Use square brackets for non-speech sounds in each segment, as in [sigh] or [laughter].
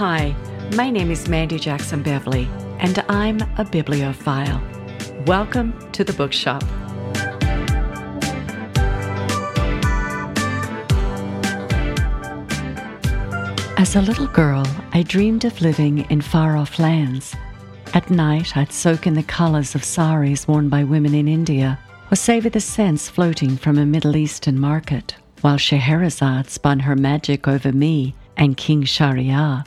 Hi, my name is Mandy Jackson Beverly, and I'm a bibliophile. Welcome to the bookshop. As a little girl, I dreamed of living in far off lands. At night, I'd soak in the colours of saris worn by women in India, or savour the scents floating from a Middle Eastern market, while Scheherazade spun her magic over me and King Shahryar.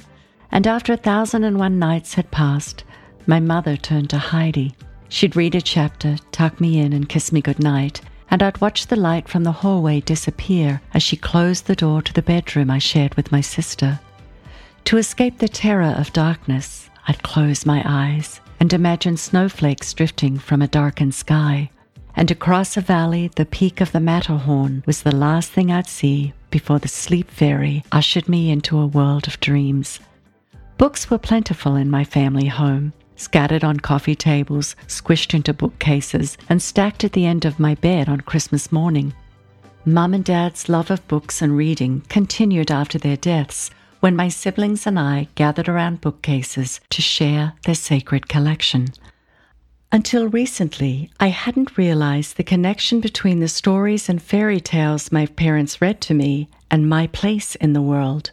And after a thousand and one nights had passed, my mother turned to Heidi. She'd read a chapter, tuck me in, and kiss me good night, and I'd watch the light from the hallway disappear as she closed the door to the bedroom I shared with my sister. To escape the terror of darkness, I'd close my eyes and imagine snowflakes drifting from a darkened sky. And across a valley, the peak of the Matterhorn was the last thing I'd see before the sleep fairy ushered me into a world of dreams. Books were plentiful in my family home, scattered on coffee tables, squished into bookcases, and stacked at the end of my bed on Christmas morning. Mum and Dad's love of books and reading continued after their deaths when my siblings and I gathered around bookcases to share their sacred collection. Until recently, I hadn't realized the connection between the stories and fairy tales my parents read to me and my place in the world.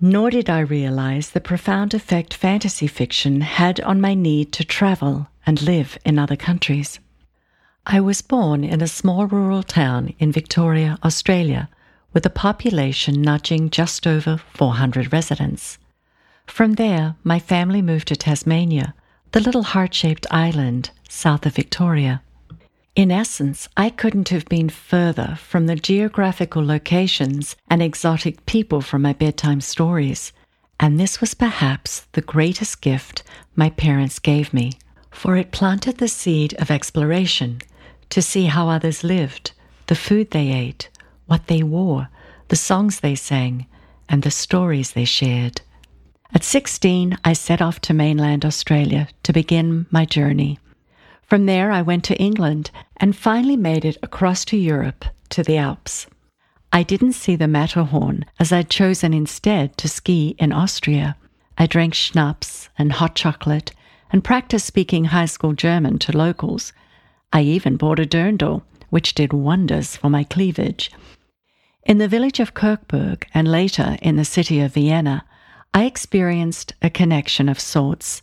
Nor did I realize the profound effect fantasy fiction had on my need to travel and live in other countries. I was born in a small rural town in Victoria, Australia, with a population nudging just over 400 residents. From there, my family moved to Tasmania, the little heart shaped island south of Victoria. In essence, I couldn't have been further from the geographical locations and exotic people from my bedtime stories, and this was perhaps the greatest gift my parents gave me, for it planted the seed of exploration to see how others lived, the food they ate, what they wore, the songs they sang, and the stories they shared. At 16, I set off to mainland Australia to begin my journey. From there, I went to England and finally made it across to Europe to the Alps. I didn't see the Matterhorn as I'd chosen instead to ski in Austria. I drank schnapps and hot chocolate and practiced speaking high school German to locals. I even bought a dirndl, which did wonders for my cleavage. In the village of Kirchberg and later in the city of Vienna, I experienced a connection of sorts.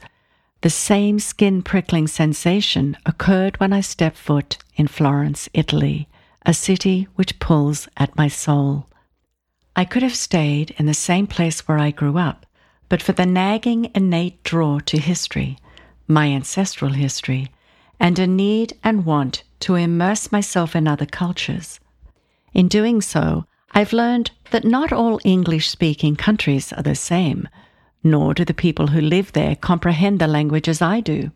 The same skin prickling sensation occurred when I stepped foot in Florence, Italy, a city which pulls at my soul. I could have stayed in the same place where I grew up, but for the nagging innate draw to history, my ancestral history, and a need and want to immerse myself in other cultures. In doing so, I've learned that not all English speaking countries are the same nor do the people who live there comprehend the language as I do.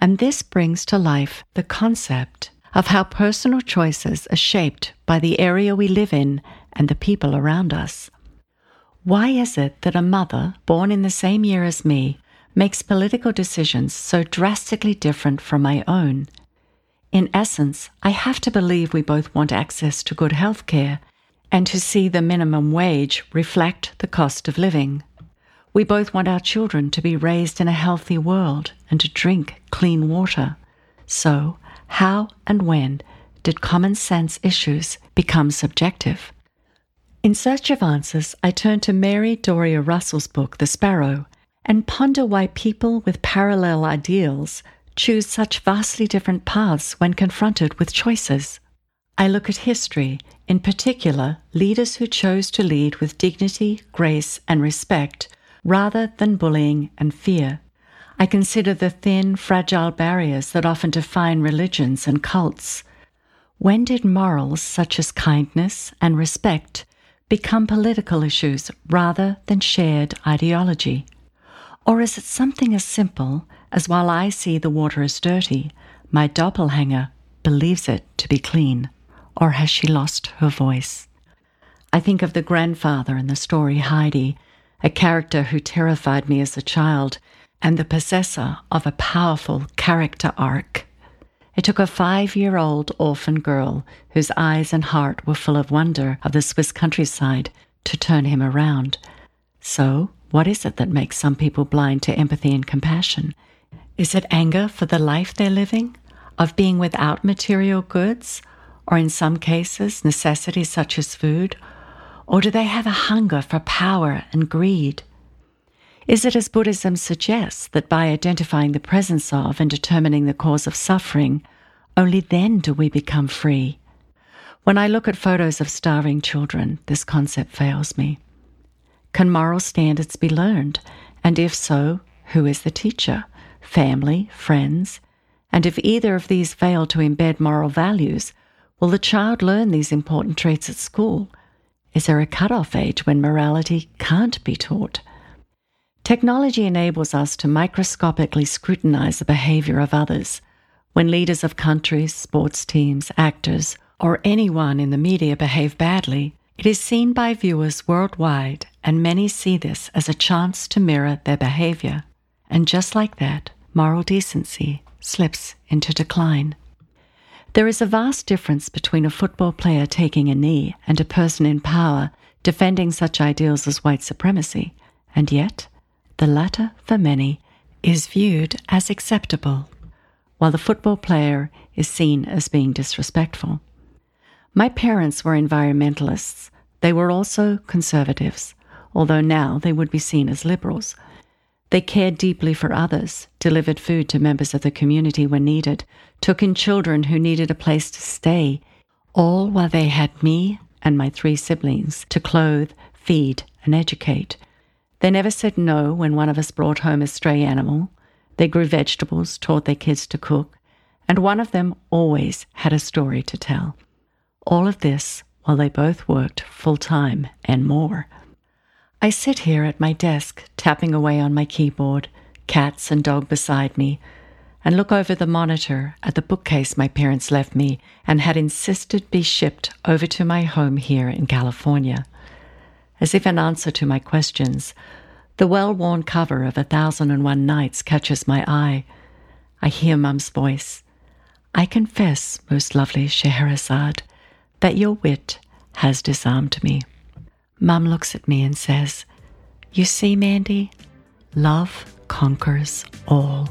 And this brings to life the concept of how personal choices are shaped by the area we live in and the people around us. Why is it that a mother born in the same year as me makes political decisions so drastically different from my own? In essence, I have to believe we both want access to good health care and to see the minimum wage reflect the cost of living. We both want our children to be raised in a healthy world and to drink clean water. So, how and when did common sense issues become subjective? In search of answers, I turn to Mary Doria Russell's book, The Sparrow, and ponder why people with parallel ideals choose such vastly different paths when confronted with choices. I look at history, in particular, leaders who chose to lead with dignity, grace, and respect rather than bullying and fear. I consider the thin, fragile barriers that often define religions and cults. When did morals such as kindness and respect become political issues rather than shared ideology? Or is it something as simple as while I see the water as dirty, my doppelganger believes it to be clean? Or has she lost her voice? I think of the grandfather in the story Heidi a character who terrified me as a child, and the possessor of a powerful character arc. It took a five year old orphan girl whose eyes and heart were full of wonder of the Swiss countryside to turn him around. So, What is it that makes some people blind to empathy and compassion? Is it anger for the life they're living, of being without material goods, or in some cases, necessities such as food? Or do they have a hunger for power and greed? Is it as Buddhism suggests that by identifying the presence of and determining the cause of suffering, only then do we become free? When I look at photos of starving children, this concept fails me. Can moral standards be learned? And if so, who is the teacher? Family, friends? And if either of these fail to embed moral values, will the child learn these important traits at school? Is there a cutoff age when morality can't be taught? Technology enables us to microscopically scrutinize the behavior of others. When leaders of countries, sports teams, actors, or anyone in the media behave badly, it is seen by viewers worldwide, and many see this as a chance to mirror their behavior. And just like that, moral decency slips into decline. There is a vast difference between a football player taking a knee and a person in power defending such ideals as white supremacy, and yet, the latter, for many, is viewed as acceptable, while the football player is seen as being disrespectful. My parents were environmentalists. They were also conservatives, although now they would be seen as liberals. They cared deeply for others, delivered food to members of the community when needed, took in children who needed a place to stay, all while they had me and my three siblings to clothe, feed, and educate. They never said no when one of us brought home a stray animal. They grew vegetables, taught their kids to cook, and one of them always had a story to tell. All of this while they both worked full time and more. I sit here at my desk, tapping away on my keyboard, cats and dog beside me, and look over the monitor at the bookcase my parents left me and had insisted be shipped over to my home here in California. As if in answer to my questions, the well worn cover of A Thousand and One Nights catches my eye. I hear Mum's voice. I confess, most lovely Scheherazade, that your wit has disarmed me. Mum looks at me and says, You see, Mandy, love conquers all.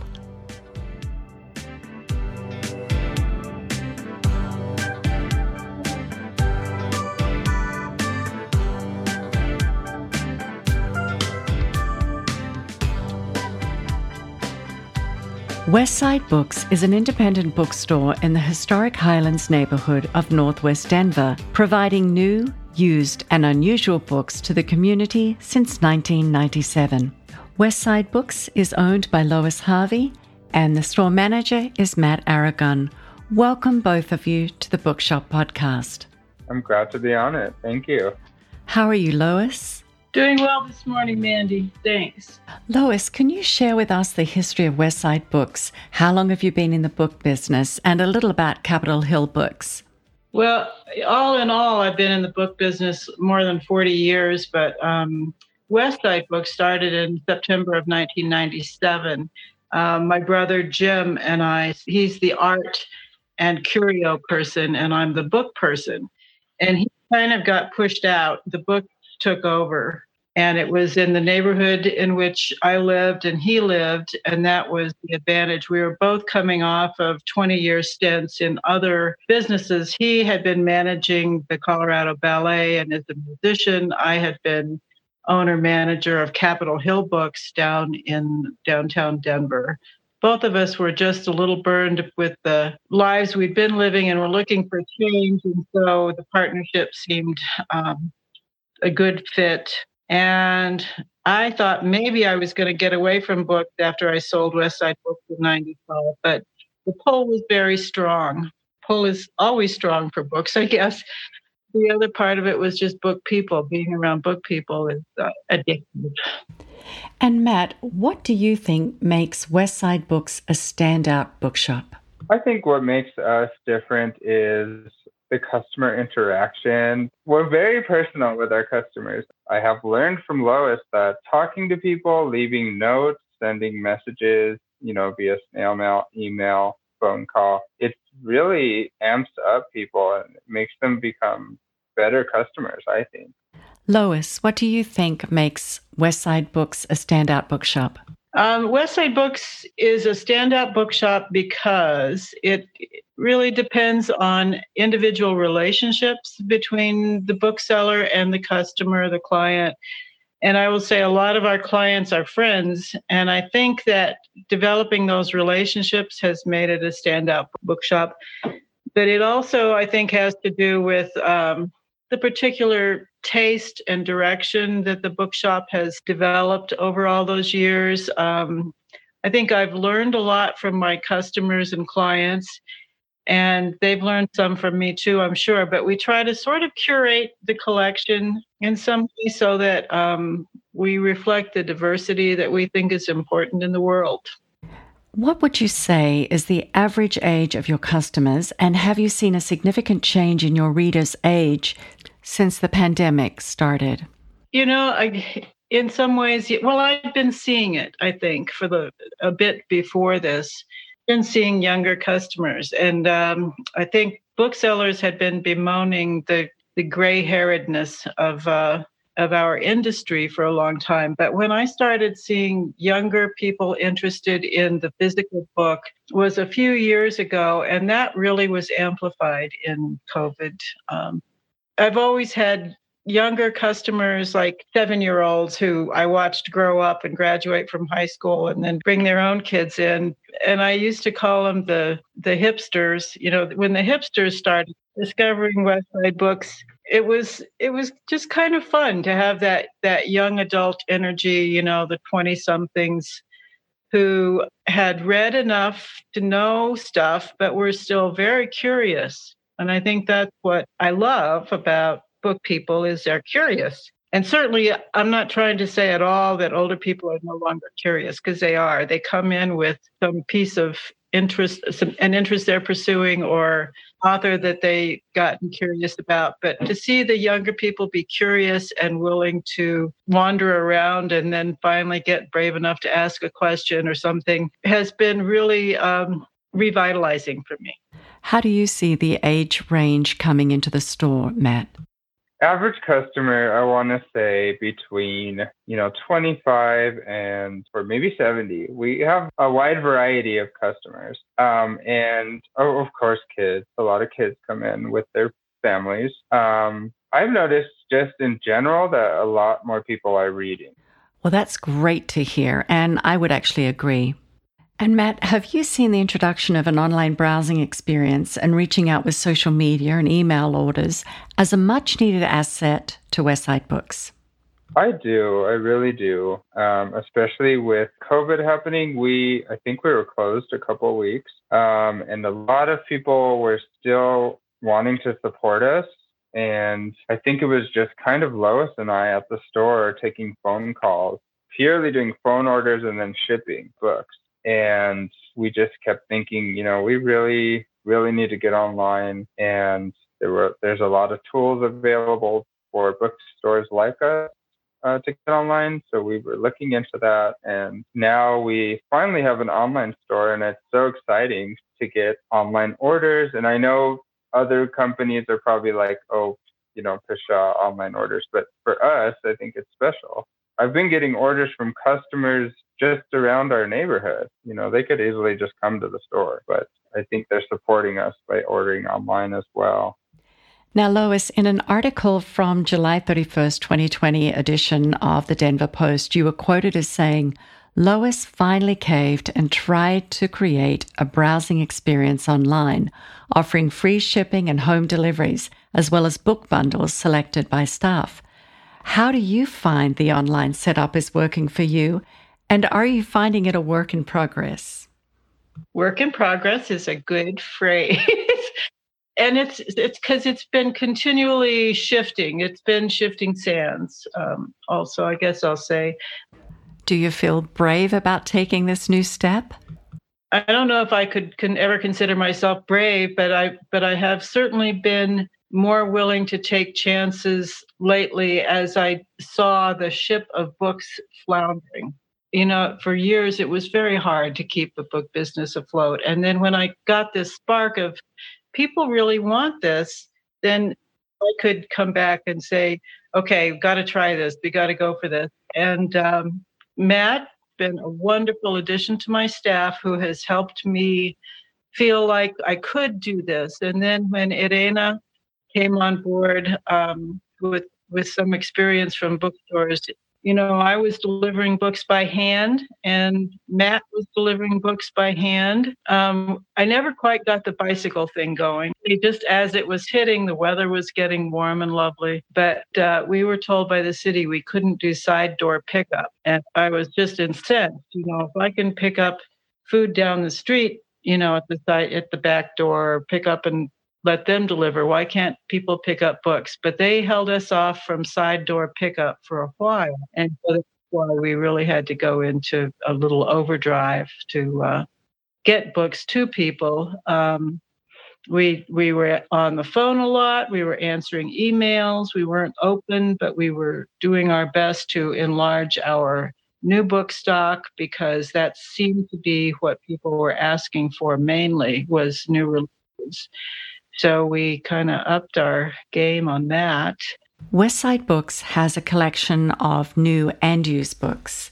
Westside Books is an independent bookstore in the historic Highlands neighborhood of Northwest Denver, providing new, used, and unusual books to the community since 1997. Westside Books is owned by Lois Harvey, and the store manager is Matt Aragon. Welcome, both of you, to the Bookshop Podcast. I'm glad to be on it. Thank you. How are you, Lois? Doing well this morning, Mandy. Thanks. Lois, can you share with us the history of Westside Books? How long have you been in the book business and a little about Capitol Hill Books? Well, all in all, I've been in the book business more than 40 years, but um, Westside Books started in September of 1997. Um, my brother Jim and I, he's the art and curio person, and I'm the book person. And he kind of got pushed out. The book took over. And it was in the neighborhood in which I lived and he lived. And that was the advantage. We were both coming off of 20 year stints in other businesses. He had been managing the Colorado Ballet and as a musician, I had been owner manager of Capitol Hill Books down in downtown Denver. Both of us were just a little burned with the lives we'd been living and were looking for change. And so the partnership seemed um, a good fit. And I thought maybe I was going to get away from books after I sold Westside Books in 95, but the pull was very strong. Pull is always strong for books, [laughs] I guess. The other part of it was just book people. Being around book people is uh, addictive. And Matt, what do you think makes Westside Books a standout bookshop? I think what makes us different is the customer interaction. We're very personal with our customers. I have learned from Lois that talking to people, leaving notes, sending messages, you know, via snail mail, email, phone call, it really amps up people and makes them become better customers, I think. Lois, what do you think makes Westside Books a standout bookshop? Um, Westside Books is a standout bookshop because it really depends on individual relationships between the bookseller and the customer, the client. And I will say a lot of our clients are friends. And I think that developing those relationships has made it a standout bookshop. But it also, I think, has to do with um, the particular taste and direction that the bookshop has developed over all those years. Um, I think I've learned a lot from my customers and clients, and they've learned some from me too, I'm sure. But we try to sort of curate the collection in some way so that um, we reflect the diversity that we think is important in the world. What would you say is the average age of your customers, and have you seen a significant change in your readers' age since the pandemic started? You know, I, in some ways, well, I've been seeing it. I think for the a bit before this, been seeing younger customers, and um, I think booksellers had been bemoaning the the gray hairedness of uh, of our industry for a long time. But when I started seeing younger people interested in the physical book was a few years ago, and that really was amplified in COVID. Um, I've always had younger customers like seven year olds who I watched grow up and graduate from high school and then bring their own kids in. And I used to call them the the hipsters. You know, when the hipsters started discovering Westside books, it was it was just kind of fun to have that that young adult energy, you know, the 20 somethings who had read enough to know stuff but were still very curious and I think that's what I love about book people is they're curious. And certainly I'm not trying to say at all that older people are no longer curious because they are. They come in with some piece of interest, some, an interest they're pursuing or author that they gotten curious about. But to see the younger people be curious and willing to wander around and then finally get brave enough to ask a question or something has been really um, revitalizing for me. How do you see the age range coming into the store, Matt? Average customer, I want to say between, you know, 25 and or maybe 70. We have a wide variety of customers. Um, and oh, of course, kids. A lot of kids come in with their families. Um, I've noticed just in general that a lot more people are reading. Well, that's great to hear. And I would actually agree. And Matt, have you seen the introduction of an online browsing experience and reaching out with social media and email orders as a much needed asset to Westside Books? I do. I really do. Um, especially with COVID happening, we I think we were closed a couple weeks, um, and a lot of people were still wanting to support us. And I think it was just kind of Lois and I at the store taking phone calls, purely doing phone orders and then shipping books and we just kept thinking, you know, we really, really need to get online. And there were there's a lot of tools available for bookstores like us uh, to get online. So we were looking into that, and now we finally have an online store, and it's so exciting to get online orders. And I know other companies are probably like, oh, you know, Pshaw online orders, but for us, I think it's special. I've been getting orders from customers just around our neighborhood. You know, they could easily just come to the store, but I think they're supporting us by ordering online as well. Now, Lois, in an article from July 31st, 2020 edition of the Denver Post, you were quoted as saying, Lois finally caved and tried to create a browsing experience online, offering free shipping and home deliveries, as well as book bundles selected by staff. How do you find the online setup is working for you? And are you finding it a work in progress? Work in progress is a good phrase. [laughs] and it's it's because it's been continually shifting. It's been shifting sands. Um, also, I guess I'll say. Do you feel brave about taking this new step? I don't know if I could can ever consider myself brave, but I but I have certainly been more willing to take chances lately as I saw the ship of books floundering. You know, for years it was very hard to keep the book business afloat. And then when I got this spark of people really want this, then I could come back and say, okay, we've got to try this. We got to go for this. And um, Matt, been a wonderful addition to my staff who has helped me feel like I could do this. And then when Irena came on board um, with with some experience from bookstores, you know, I was delivering books by hand and Matt was delivering books by hand. Um, I never quite got the bicycle thing going. just as it was hitting, the weather was getting warm and lovely. But uh, we were told by the city we couldn't do side door pickup. And I was just incensed. You know, if I can pick up food down the street, you know, at the side, at the back door, pick up and let them deliver. Why can't people pick up books? But they held us off from side door pickup for a while. And so that's why we really had to go into a little overdrive to uh, get books to people. Um, we we were on the phone a lot. We were answering emails. We weren't open, but we were doing our best to enlarge our new book stock because that seemed to be what people were asking for mainly was new releases. So we kind of upped our game on that. Westside Books has a collection of new and used books.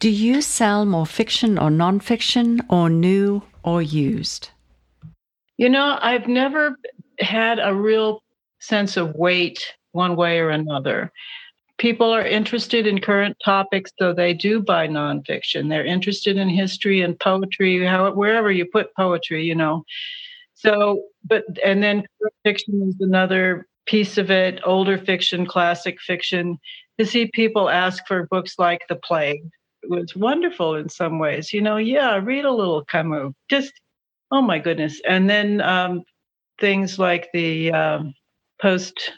Do you sell more fiction or nonfiction, or new or used? You know, I've never had a real sense of weight one way or another. People are interested in current topics, so they do buy nonfiction. They're interested in history and poetry, how, wherever you put poetry, you know. So, but and then fiction is another piece of it. Older fiction, classic fiction. To see people ask for books like The Plague was wonderful in some ways. You know, yeah, read a little Camus. Just oh my goodness. And then um, things like the um, post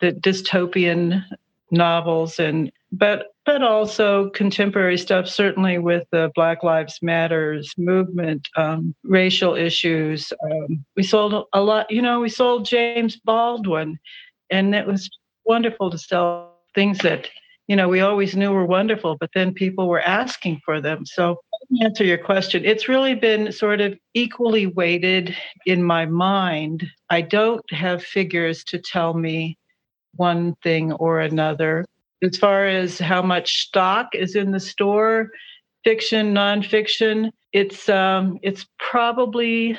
the dystopian novels and but but also contemporary stuff, certainly with the Black Lives Matters movement, um, racial issues. Um, we sold a lot, you know, we sold James Baldwin, and it was wonderful to sell things that, you know, we always knew were wonderful, but then people were asking for them. So, answer your question, it's really been sort of equally weighted in my mind. I don't have figures to tell me one thing or another as far as how much stock is in the store, fiction, nonfiction, it's um, it's probably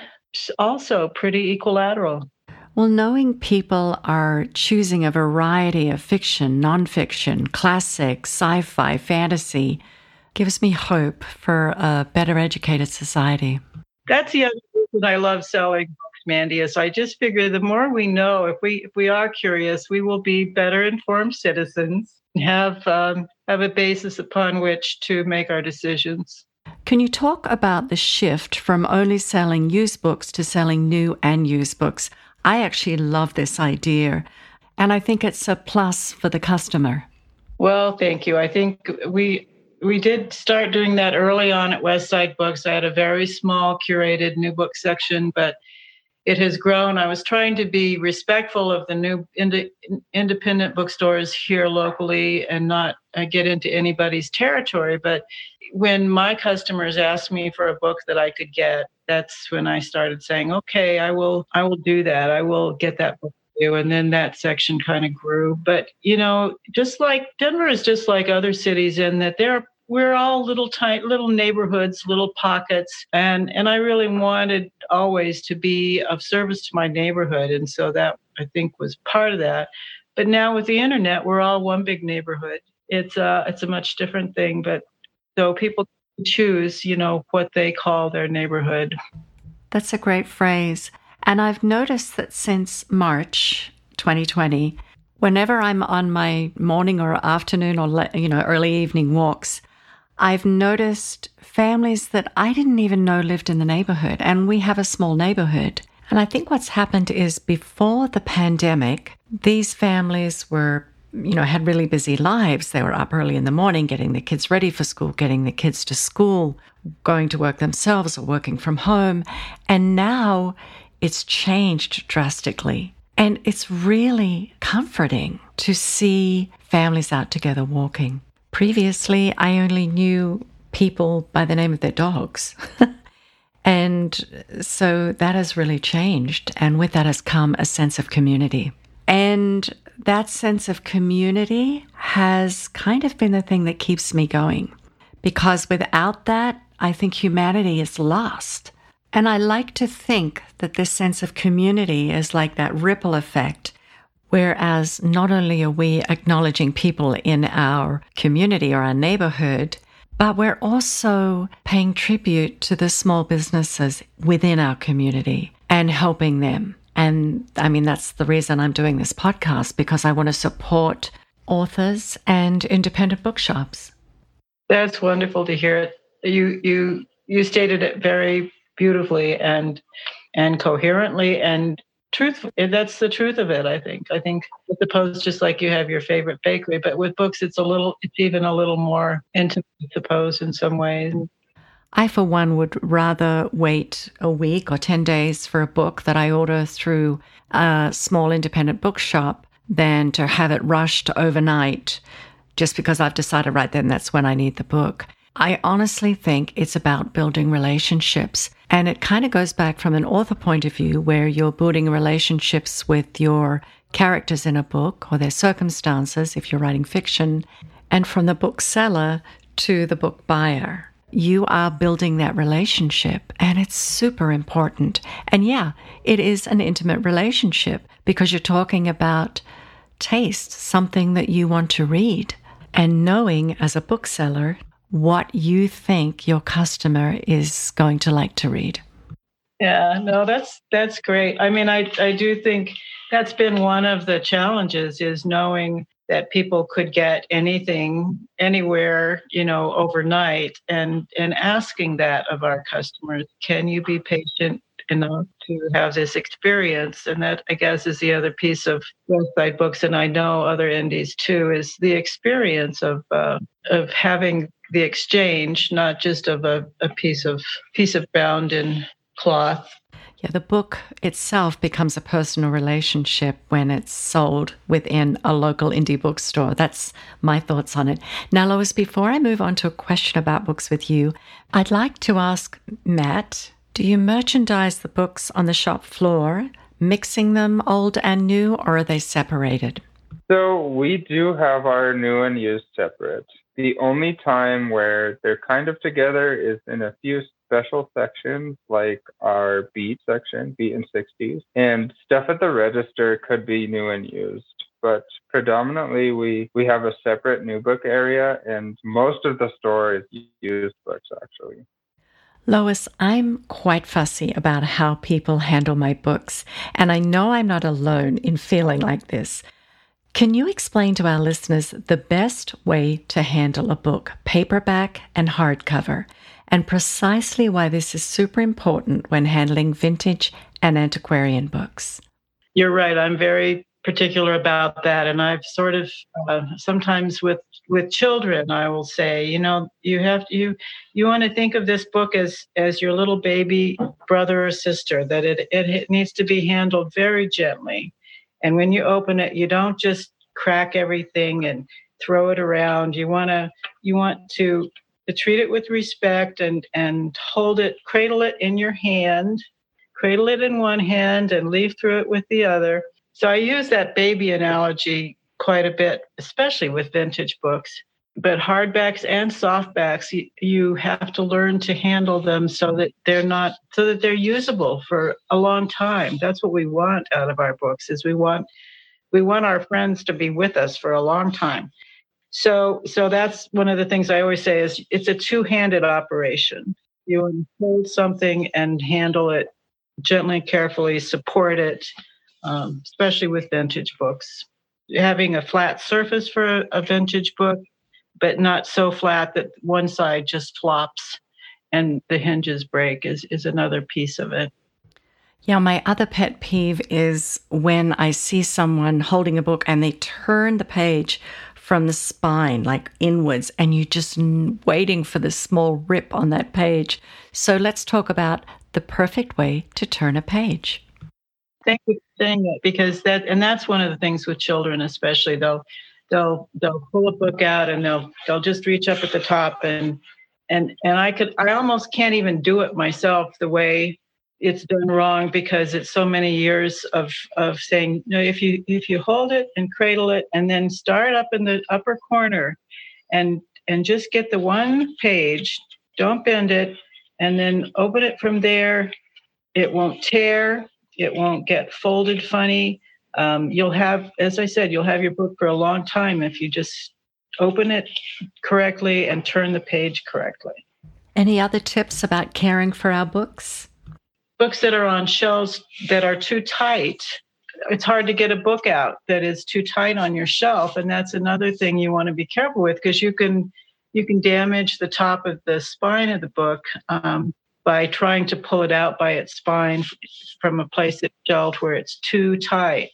also pretty equilateral. Well, knowing people are choosing a variety of fiction, nonfiction, classic, sci fi, fantasy gives me hope for a better educated society. That's the other reason I love selling books, Mandy, is I just figure the more we know, if we if we are curious, we will be better informed citizens have um, have a basis upon which to make our decisions. Can you talk about the shift from only selling used books to selling new and used books? I actually love this idea, and I think it's a plus for the customer. Well, thank you. I think we we did start doing that early on at Westside Books. I had a very small curated new book section, but it has grown. I was trying to be respectful of the new ind- independent bookstores here locally and not uh, get into anybody's territory. But when my customers asked me for a book that I could get, that's when I started saying, "Okay, I will. I will do that. I will get that book." For you. And then that section kind of grew. But you know, just like Denver is just like other cities in that there are we're all little tight little neighborhoods little pockets and and i really wanted always to be of service to my neighborhood and so that i think was part of that. But now with the internet we're all one big neighborhood. It's a it's a much different thing but so people choose you know what they call their neighborhood. That's a great phrase. And i've noticed that since march 2020 whenever i'm on my morning or afternoon or you know early evening walks I've noticed families that I didn't even know lived in the neighborhood, and we have a small neighborhood. And I think what's happened is before the pandemic, these families were, you know, had really busy lives. They were up early in the morning, getting the kids ready for school, getting the kids to school, going to work themselves or working from home. And now it's changed drastically. And it's really comforting to see families out together walking. Previously, I only knew people by the name of their dogs. [laughs] and so that has really changed. And with that has come a sense of community. And that sense of community has kind of been the thing that keeps me going. Because without that, I think humanity is lost. And I like to think that this sense of community is like that ripple effect, whereas not only are we acknowledging people in our community or our neighborhood, but we're also paying tribute to the small businesses within our community and helping them. And I mean, that's the reason I'm doing this podcast because I want to support authors and independent bookshops. That's wonderful to hear it. You you you stated it very beautifully and and coherently and truth that's the truth of it i think i think with the post just like you have your favorite bakery but with books it's a little it's even a little more intimate i suppose in some ways I, for one, would rather wait a week or 10 days for a book that I order through a small independent bookshop than to have it rushed overnight just because I've decided right then that's when I need the book. I honestly think it's about building relationships. And it kind of goes back from an author point of view where you're building relationships with your characters in a book or their circumstances if you're writing fiction, and from the bookseller to the book buyer you are building that relationship and it's super important. And yeah, it is an intimate relationship because you're talking about taste, something that you want to read, and knowing as a bookseller what you think your customer is going to like to read. Yeah, no, that's that's great. I mean, I I do think that's been one of the challenges is knowing that people could get anything anywhere you know overnight and and asking that of our customers can you be patient enough to have this experience and that i guess is the other piece of Westside Books and i know other indies too is the experience of uh, of having the exchange not just of a, a piece of piece of bound in cloth yeah, the book itself becomes a personal relationship when it's sold within a local indie bookstore. That's my thoughts on it. Now, Lois, before I move on to a question about books with you, I'd like to ask Matt do you merchandise the books on the shop floor, mixing them old and new, or are they separated? So, we do have our new and used separate. The only time where they're kind of together is in a few special sections like our beat section, beat and 60s, and stuff at the register could be new and used. But predominantly, we, we have a separate new book area, and most of the store is used books actually. Lois, I'm quite fussy about how people handle my books, and I know I'm not alone in feeling like this. Can you explain to our listeners the best way to handle a book, paperback and hardcover? and precisely why this is super important when handling vintage and antiquarian books. You're right. I'm very particular about that and i've sort of uh, sometimes with with children i will say you know you have to, you you want to think of this book as as your little baby brother or sister that it, it it needs to be handled very gently and when you open it you don't just crack everything and throw it around. You want to you want to to treat it with respect and and hold it cradle it in your hand cradle it in one hand and leaf through it with the other. So i use that baby analogy quite a bit especially with vintage books but hardbacks and softbacks you, you have to learn to handle them so that they're not so that they're usable for a long time that's what we want out of our books is we want we want our friends to be with us for a long time so, so that's one of the things I always say is it's a two-handed operation. You hold something and handle it gently, carefully, support it, um, especially with vintage books. Having a flat surface for a, a vintage book, but not so flat that one side just flops and the hinges break is, is another piece of it. Yeah, my other pet peeve is when I see someone holding a book and they turn the page from the spine, like inwards, and you're just waiting for the small rip on that page. So let's talk about the perfect way to turn a page. Thank you for saying that because that, and that's one of the things with children, especially they'll they'll they'll pull a book out and they'll they'll just reach up at the top and and and I could I almost can't even do it myself the way it's done wrong because it's so many years of of saying no if you if you hold it and cradle it and then start up in the upper corner and and just get the one page don't bend it and then open it from there it won't tear it won't get folded funny um, you'll have as i said you'll have your book for a long time if you just open it correctly and turn the page correctly. Any other tips about caring for our books? Books that are on shelves that are too tight. It's hard to get a book out that is too tight on your shelf and that's another thing you want to be careful with because you can you can damage the top of the spine of the book um, by trying to pull it out by its spine from a place it's shelved where it's too tight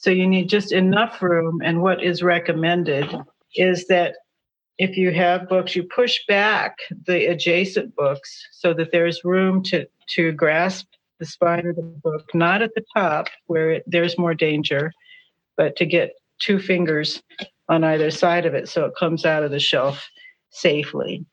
so you need just enough room and what is recommended is that if you have books you push back the adjacent books so that there's room to to grasp the spine of the book, not at the top where it, there's more danger, but to get two fingers on either side of it so it comes out of the shelf safely.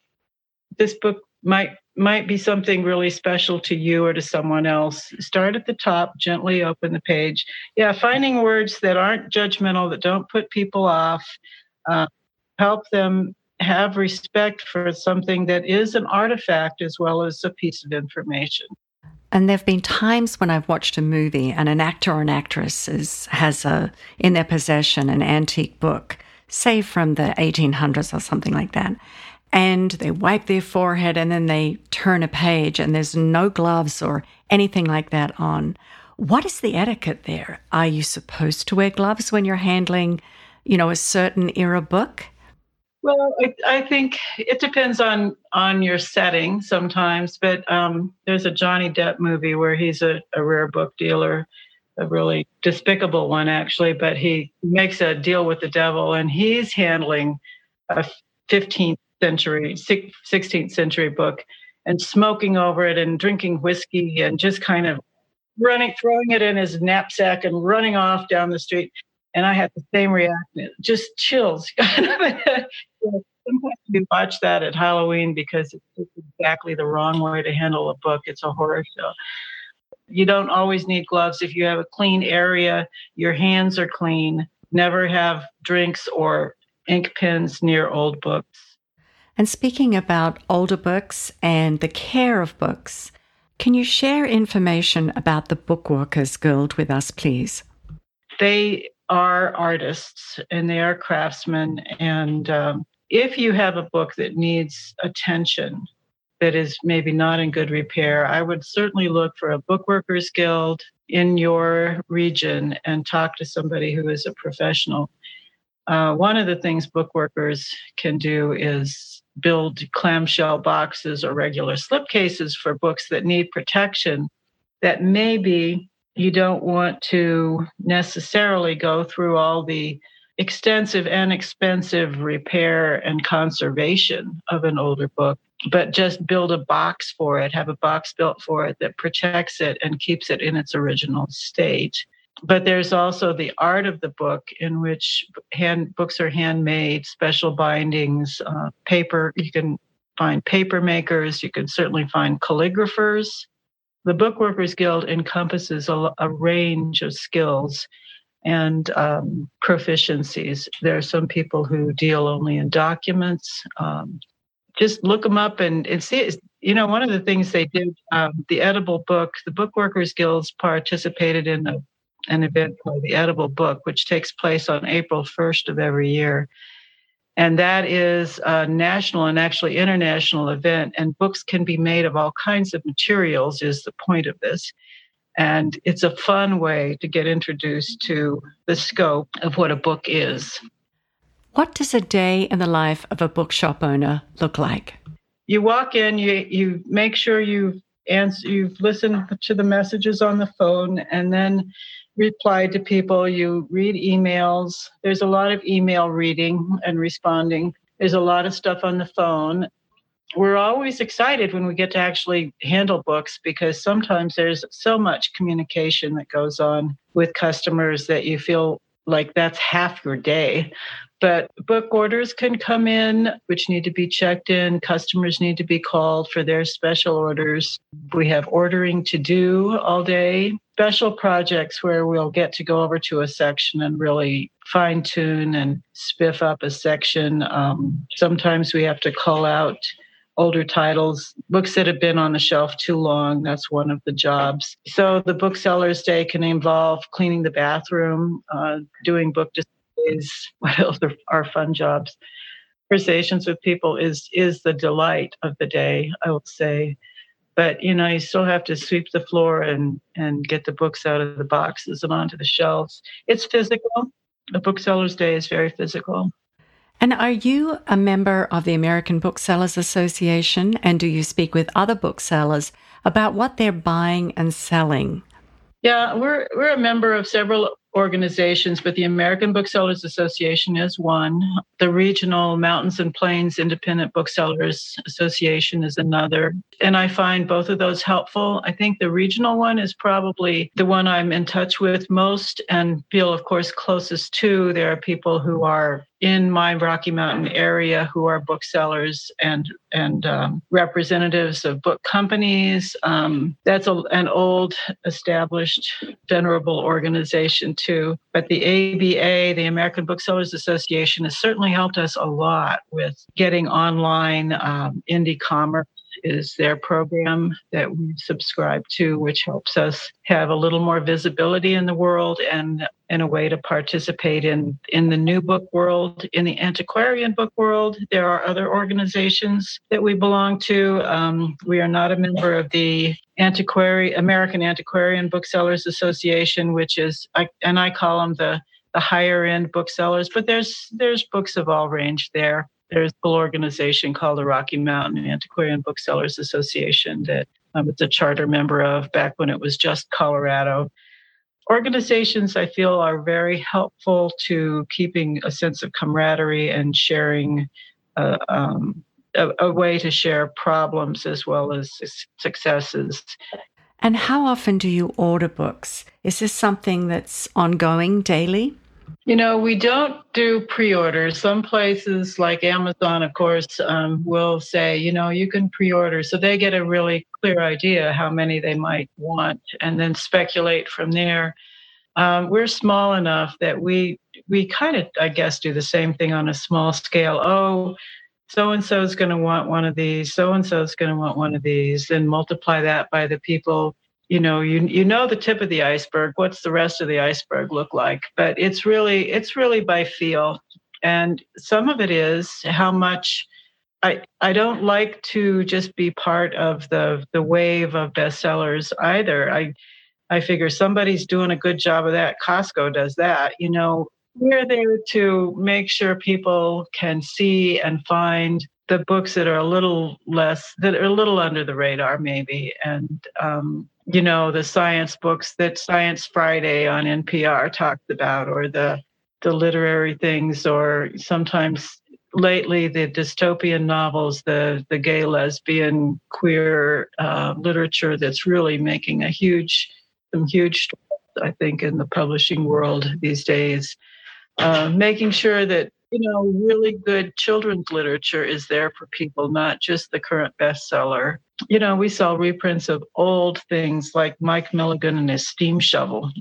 This book might might be something really special to you or to someone else. Start at the top, gently open the page. Yeah, finding words that aren't judgmental, that don't put people off, uh, help them have respect for something that is an artifact as well as a piece of information. And there have been times when I've watched a movie and an actor or an actress is, has a, in their possession an antique book, say from the 1800s or something like that. And they wipe their forehead and then they turn a page and there's no gloves or anything like that on. What is the etiquette there? Are you supposed to wear gloves when you're handling, you know, a certain era book? Well, I, I, think it depends on on your setting sometimes, but um, there's a Johnny Depp movie where he's a, a rare book dealer, a really despicable one actually, but he makes a deal with the devil, and he's handling a 15th century, 16th century book, and smoking over it and drinking whiskey and just kind of running, throwing it in his knapsack and running off down the street and I had the same reaction, just chills. [laughs] Sometimes we watch that at Halloween because it's exactly the wrong way to handle a book. It's a horror show. You don't always need gloves if you have a clean area, your hands are clean. Never have drinks or ink pens near old books. And speaking about older books and the care of books, can you share information about the Bookworkers Guild with us, please? They are artists and they are craftsmen. And um, if you have a book that needs attention, that is maybe not in good repair, I would certainly look for a bookworkers guild in your region and talk to somebody who is a professional. Uh, one of the things bookworkers can do is build clamshell boxes or regular slipcases for books that need protection that maybe you don't want to necessarily go through all the extensive and expensive repair and conservation of an older book, but just build a box for it, have a box built for it that protects it and keeps it in its original state. But there's also the art of the book in which hand books are handmade, special bindings, uh, paper. You can find paper makers. You can certainly find calligraphers the Bookworkers Guild encompasses a, a range of skills and um, proficiencies. There are some people who deal only in documents. Um, just look them up and, and see. You know, one of the things they did, um, the Edible Book, the Bookworkers Guilds participated in a, an event called the Edible Book, which takes place on April 1st of every year. And that is a national and actually international event. And books can be made of all kinds of materials, is the point of this. And it's a fun way to get introduced to the scope of what a book is. What does a day in the life of a bookshop owner look like? You walk in, you, you make sure you've answer, you've listened to the messages on the phone, and then reply to people, you read emails. There's a lot of email reading and responding. There's a lot of stuff on the phone. We're always excited when we get to actually handle books because sometimes there's so much communication that goes on with customers that you feel like that's half your day. But book orders can come in, which need to be checked in. Customers need to be called for their special orders. We have ordering to do all day. Special projects where we'll get to go over to a section and really fine tune and spiff up a section. Um, sometimes we have to call out older titles, books that have been on the shelf too long. That's one of the jobs. So the booksellers day can involve cleaning the bathroom, uh, doing book displays. [laughs] What else are fun jobs? Conversations with people is is the delight of the day. I will say. But you know, you still have to sweep the floor and and get the books out of the boxes and onto the shelves. It's physical. The bookseller's day is very physical. And are you a member of the American Booksellers Association? And do you speak with other booksellers about what they're buying and selling? Yeah, we're we're a member of several organizations, but the American Booksellers Association is one. The Regional Mountains and Plains Independent Booksellers Association is another. And I find both of those helpful. I think the regional one is probably the one I'm in touch with most and feel, of course, closest to. There are people who are in my Rocky Mountain area who are booksellers and and um, representatives of book companies. Um, that's a, an old, established, venerable organization too. But the ABA, the American Booksellers Association, has certainly helped us a lot with getting online um, indie commerce is their program that we subscribe to, which helps us have a little more visibility in the world and in a way to participate in in the new book world, in the antiquarian book world. There are other organizations that we belong to. Um, we are not a member of the Antiquary American Antiquarian Booksellers Association, which is, and I call them the the higher end booksellers, but there's there's books of all range there there's a organization called the Rocky Mountain Antiquarian Booksellers Association that um, it's a charter member of back when it was just Colorado. Organizations I feel are very helpful to keeping a sense of camaraderie and sharing uh, um, a, a way to share problems as well as successes. And how often do you order books? Is this something that's ongoing daily? You know, we don't do pre orders. Some places like Amazon, of course, um, will say, you know, you can pre order. So they get a really clear idea how many they might want and then speculate from there. Um, we're small enough that we we kind of, I guess, do the same thing on a small scale. Oh, so and so is going to want one of these. So and so is going to want one of these. Then multiply that by the people you know you you know the tip of the iceberg what's the rest of the iceberg look like? But it's really it's really by feel. And some of it is how much i i don't like to just be part of the the wave of bestsellers either. I i figure somebody's doing a good job of that costco does that you know. We're there to make sure people can see and find the books that are a little less that are a little under the radar maybe. And um, you know the science books that science friday on npr talked about or the the literary things or sometimes lately the dystopian novels the the gay lesbian queer uh, literature that's really making a huge some huge i think in the publishing world these days. Uh, making sure that you know really good children's literature is there for people not just the current bestseller you know, we saw reprints of old things like Mike Mulligan and his steam shovel.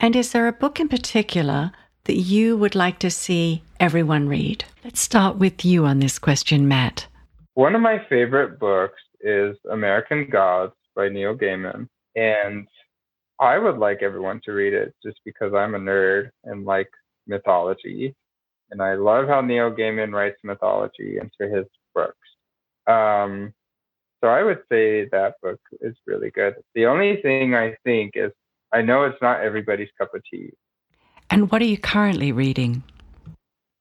And is there a book in particular that you would like to see everyone read? Let's start with you on this question, Matt. One of my favorite books is American Gods by Neil Gaiman. And I would like everyone to read it just because I'm a nerd and like mythology. And I love how Neil Gaiman writes mythology into his books. Um, so I would say that book is really good. The only thing I think is I know it's not everybody's cup of tea. And what are you currently reading?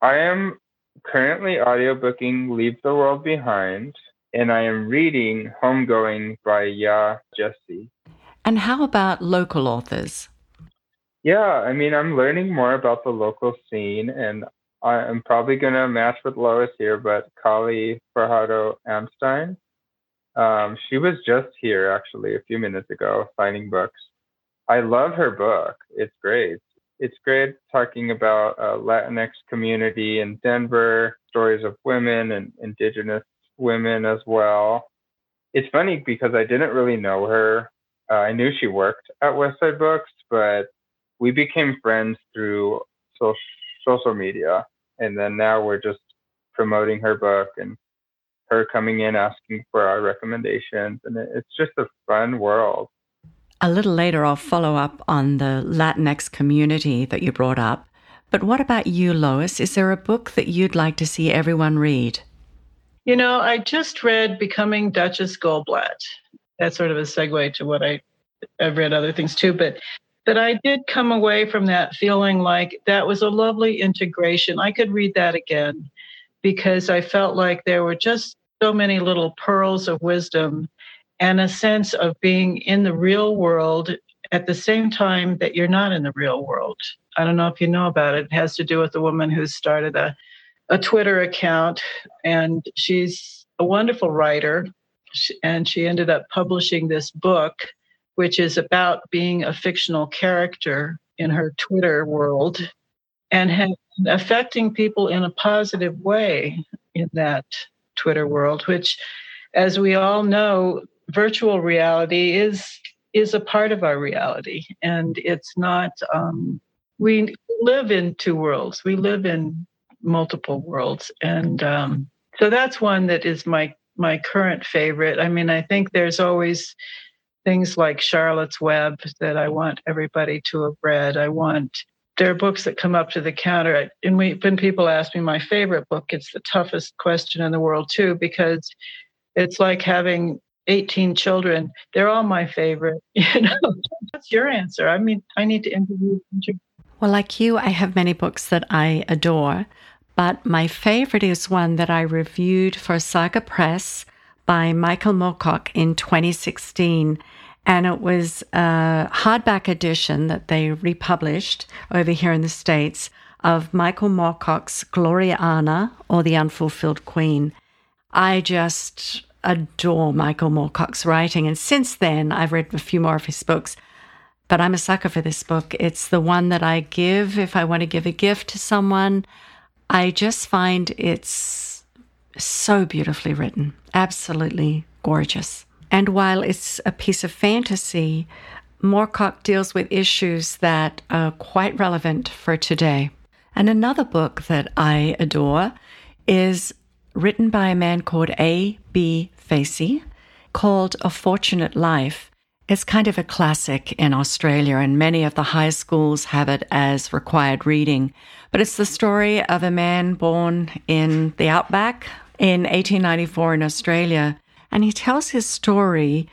I am currently audiobooking Leave the World Behind, and I am reading Homegoing by Yaa Gyasi. And how about local authors? Yeah, I mean, I'm learning more about the local scene, and I'm probably going to match with Lois here, but Kali Fajardo Anstine um, she was just here actually a few minutes ago signing books. I love her book. It's great. It's great talking about uh, Latinx community in Denver, stories of women and indigenous women as well. It's funny because I didn't really know her. Uh, I knew she worked at Westside Books, but we became friends through social social media, and then now we're just promoting her book and her coming in asking for our recommendations, and it's just a fun world. A little later, I'll follow up on the Latinx community that you brought up. But what about you, Lois? Is there a book that you'd like to see everyone read? You know, I just read Becoming Duchess Goldblatt. That's sort of a segue to what I I've read other things too, but but I did come away from that feeling like that was a lovely integration. I could read that again because I felt like there were just so many little pearls of wisdom and a sense of being in the real world at the same time that you're not in the real world. I don't know if you know about it. It has to do with a woman who started a, a Twitter account, and she's a wonderful writer. And she ended up publishing this book, which is about being a fictional character in her Twitter world and affecting people in a positive way in that Twitter world, which, as we all know, virtual reality is is a part of our reality, and it's not. Um, we live in two worlds. We live in multiple worlds, and um, so that's one that is my my current favorite. I mean, I think there's always things like Charlotte's Web that I want everybody to have read. I want there are books that come up to the counter. And we, when people ask me my favorite book it's the toughest question in the world too because it's like having 18 children. They're all my favorite [laughs] you know. What's your answer. I mean i need to interview well like you i have many books that i adore but my favorite is one that i reviewed for saga press by michael moorcock in 2016 and it was a hardback edition that they republished over here in the States of Michael Moorcock's Gloriana or The Unfulfilled Queen. I just adore Michael Moorcock's writing. And since then, I've read a few more of his books. But I'm a sucker for this book. It's the one that I give if I want to give a gift to someone. I just find it's so beautifully written, absolutely gorgeous. And while it's a piece of fantasy, Moorcock deals with issues that are quite relevant for today. And another book that I adore is written by a man called A.B. Facey called A Fortunate Life. It's kind of a classic in Australia, and many of the high schools have it as required reading. But it's the story of a man born in the outback in 1894 in Australia and he tells his story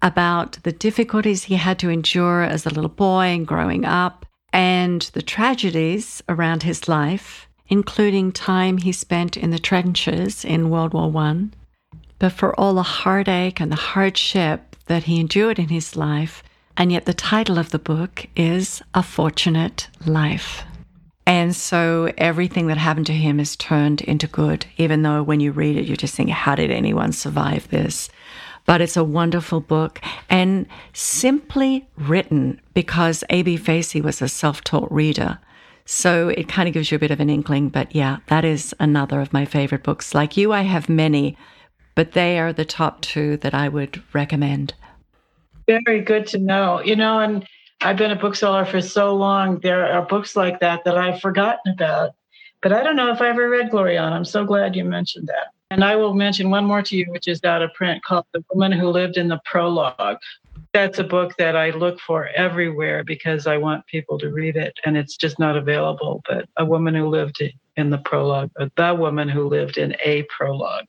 about the difficulties he had to endure as a little boy and growing up, and the tragedies around his life, including time he spent in the trenches in World War One. But for all the heartache and the hardship that he endured in his life, and yet the title of the book is A Fortunate Life. And so everything that happened to him is turned into good, even though when you read it, you're just think, how did anyone survive this? But it's a wonderful book and simply written because A.B. Facey was a self taught reader. So it kind of gives you a bit of an inkling. But yeah, that is another of my favorite books. Like you, I have many, but they are the top two that I would recommend. Very good to know. You know, and I've been a bookseller for so long. There are books like that that I've forgotten about. But I don't know if I ever read Gloriana. I'm so glad you mentioned that. And I will mention one more to you, which is out of print called The Woman Who Lived in the Prologue. That's a book that I look for everywhere because I want people to read it. And it's just not available. But A Woman Who Lived in the Prologue, or The Woman Who Lived in a Prologue.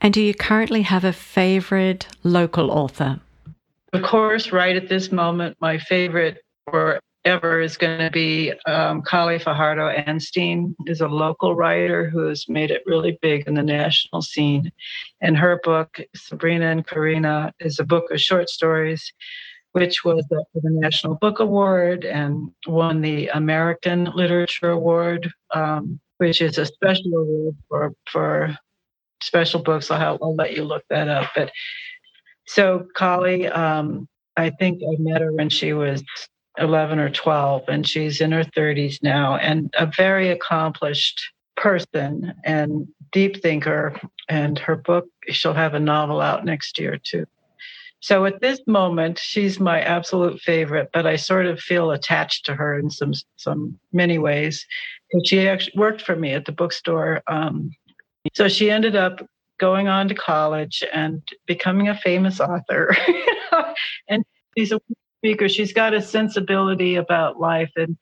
And do you currently have a favorite local author? Of course, right at this moment, my favorite forever is going to be um, Kali Fajardo Anstine is a local writer who has made it really big in the national scene. And her book, Sabrina and Corina, is a book of short stories, which was up for the National Book Award and won the American Literature Award, um, which is a special award for, for special books. I'll, I'll let you look that up. But so Kali, um, I think I met her when she was 11 or 12, and she's in her 30s now, and a very accomplished person and deep thinker. And her book, she'll have a novel out next year too. So at this moment, she's my absolute favorite, but I sort of feel attached to her in some some many ways. She actually worked for me at the bookstore. Um, so she ended up going on to college and becoming a famous author. [laughs] and she's a speaker. She's got a sensibility about life and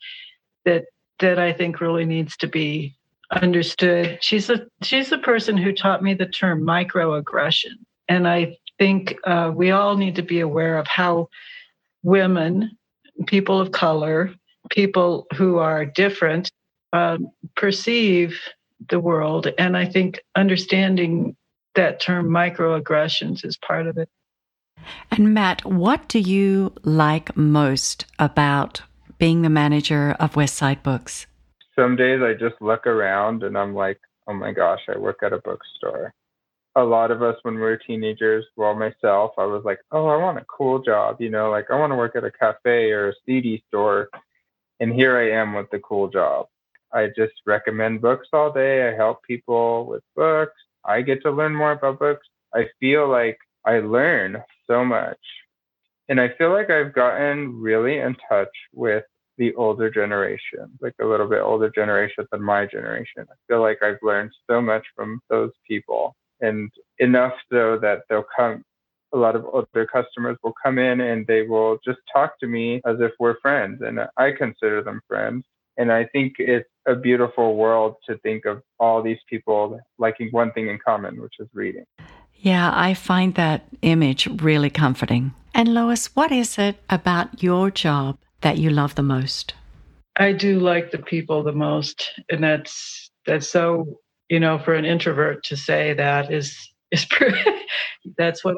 that that I think really needs to be understood. She's a she's the person who taught me the term microaggression. And I think uh, we all need to be aware of how women, people of color, people who are different um, perceive the world. And I think understanding that term microaggressions is part of it. And Matt, what do you like most about being the manager of Westside Books? Some days I just look around and I'm like, oh my gosh, I work at a bookstore. A lot of us, when we were teenagers, well, myself, I was like, oh, I want a cool job, you know, like I want to work at a cafe or a CD store. And here I am with the cool job. I just recommend books all day. I help people with books. I get to learn more about books. I feel like I learn so much. And I feel like I've gotten really in touch with the older generation, like a little bit older generation than my generation. I feel like I've learned so much from those people and enough so that they'll come a lot of older customers will come in and they will just talk to me as if we're friends and I consider them friends. And I think it's a beautiful world to think of all these people liking one thing in common, which is reading. Yeah, I find that image really comforting. And Lois, what is it about your job that you love the most? I do like the people the most, and that's that's so you know for an introvert to say that is [laughs] is that's what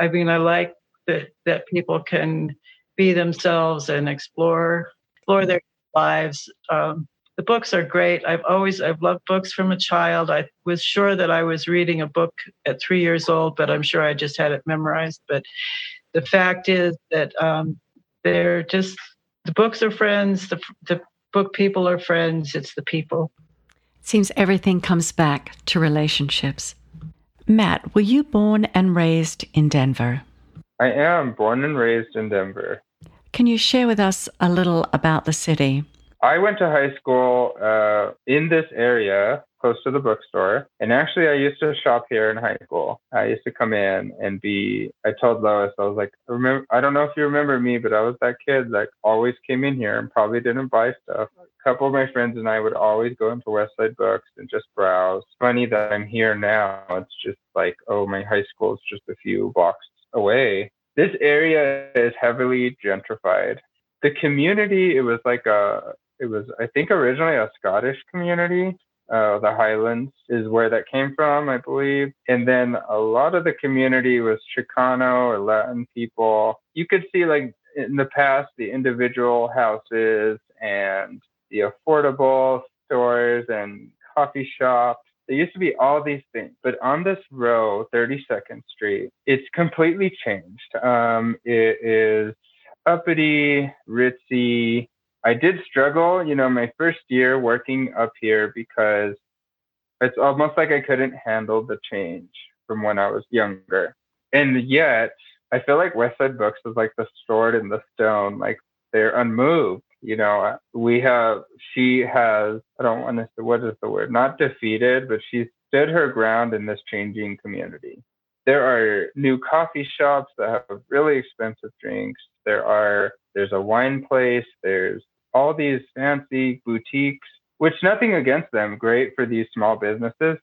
I mean. I like that that people can be themselves and explore explore their lives. Um, the books are great. I've always I've loved books from a child. I was sure that I was reading a book at three years old, but I'm sure I just had it memorized. But the fact is that um, they're just the books are friends. The the book people are friends. It's the people. It seems everything comes back to relationships. Matt, were you born and raised in Denver? I am born and raised in Denver. Can you share with us a little about the city? I went to high school uh, in this area close to the bookstore. And actually, I used to shop here in high school. I used to come in and be, I told Lois, I was like, I remember, I don't know if you remember me, but I was that kid that always came in here and probably didn't buy stuff. A couple of my friends and I would always go into Westside Books and just browse. Funny that I'm here now. It's just like, oh, my high school is just a few blocks away. This area is heavily gentrified. The community, it was like a it was, I think, originally a Scottish community. Uh, the Highlands is where that came from, I believe. And then a lot of the community was Chicano or Latin people. You could see, like, in the past, the individual houses and the affordable stores and coffee shops. There used to be all these things, but on this row, 32nd Street, it's completely changed. Um, it is uppity, ritzy, I did struggle, you know, my first year working up here because it's almost like I couldn't handle the change from when I was younger. And yet, I feel like Westside Books is like the sword in the stone, like they're unmoved. You know, uh, we have, she has, I don't want to say, what is the word? Not defeated, but she stood her ground in this changing community. There are new coffee shops that have really expensive drinks. There are, there's a wine place, there's all these fancy boutiques, which nothing against them, great for these small businesses,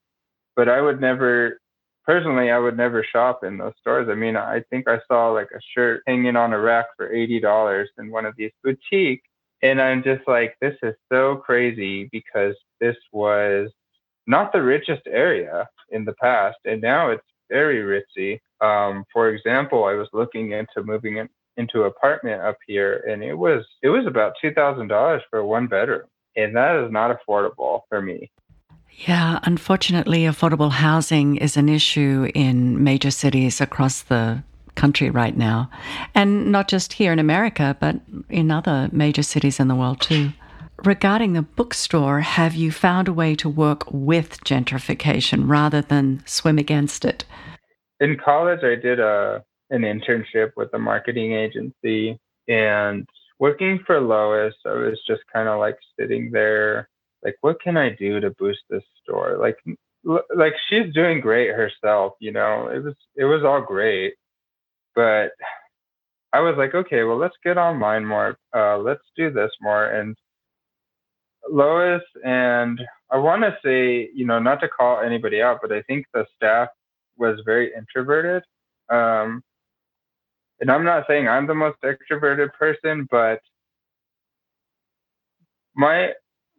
but I would never personally I would never shop in those stores. I mean, I think I saw like a shirt hanging on a rack for $80 in one of these boutiques and I'm just like this is so crazy because this was not the richest area in the past and now it's very ritzy. Um, for example, I was looking into moving in, into an apartment up here and it was it was about two thousand dollars for one bedroom and that is not affordable for me yeah unfortunately affordable housing is an issue in major cities across the country right now. And not just here in America, but in other major cities in the world too. Regarding the bookstore, have you found a way to work with gentrification rather than swim against it? In college, I did a an internship with a marketing agency and working for Lois, I was just kind of like sitting there, like, what can I do to boost this store? Like, like she's doing great herself, you know. It was it was all great, but I was like, okay, well, let's get online more. Uh, let's do this more. And Lois and I want to say, you know, not to call anybody out, but I think the staff was very introverted. Um, and I'm not saying I'm the most extroverted person, but my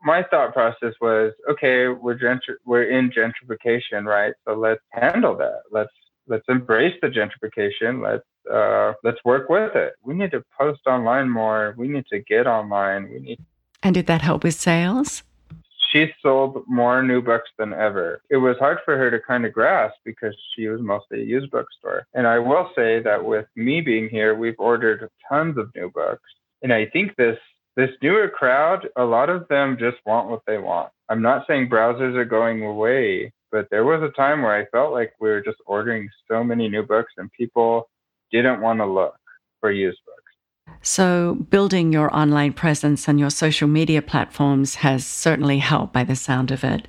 my thought process was, okay, we're gentr- we're in gentrification, right? So let's handle that. Let's let's embrace the gentrification. Let's uh, let's work with it. We need to post online more. We need to get online. We need. And did that help with sales? she sold more new books than ever. It was hard for her to kind of grasp because she was mostly a used bookstore. And I will say that with me being here, we've ordered tons of new books. And I think this this newer crowd, a lot of them just want what they want. I'm not saying browsers are going away, but there was a time where I felt like we were just ordering so many new books and people didn't want to look for used books. So, building your online presence and your social media platforms has certainly helped by the sound of it.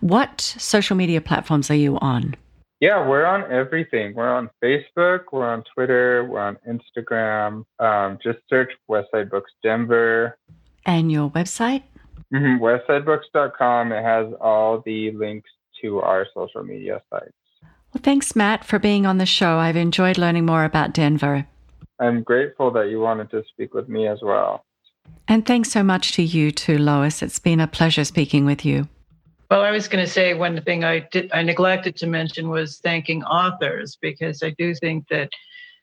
What social media platforms are you on? Yeah, we're on everything. We're on Facebook, we're on Twitter, we're on Instagram. Um, just search Westside Books Denver. And your website? Mm-hmm, westsidebooks.com. It has all the links to our social media sites. Well, thanks, Matt, for being on the show. I've enjoyed learning more about Denver. I'm grateful that you wanted to speak with me as well. And thanks so much to you too, Lois. It's been a pleasure speaking with you. Well, I was going to say one thing I did I neglected to mention was thanking authors because I do think that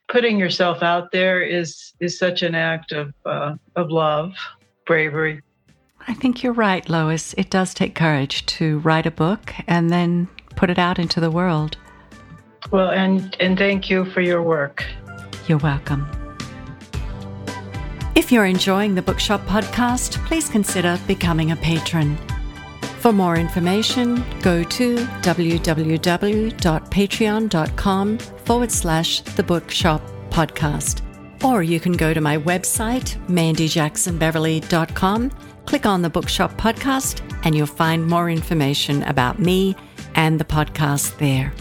putting yourself out there is is such an act of uh, of love, bravery. I think you're right, Lois. It does take courage to write a book and then put it out into the world. Well, and and thank you for your work. You're welcome. If you're enjoying the Bookshop podcast, please consider becoming a patron. For more information, go to www.patreon.com forward slash the bookshop podcast. Or you can go to my website, mandyjacksonbeverly.com, click on the Bookshop podcast, and you'll find more information about me and the podcast there.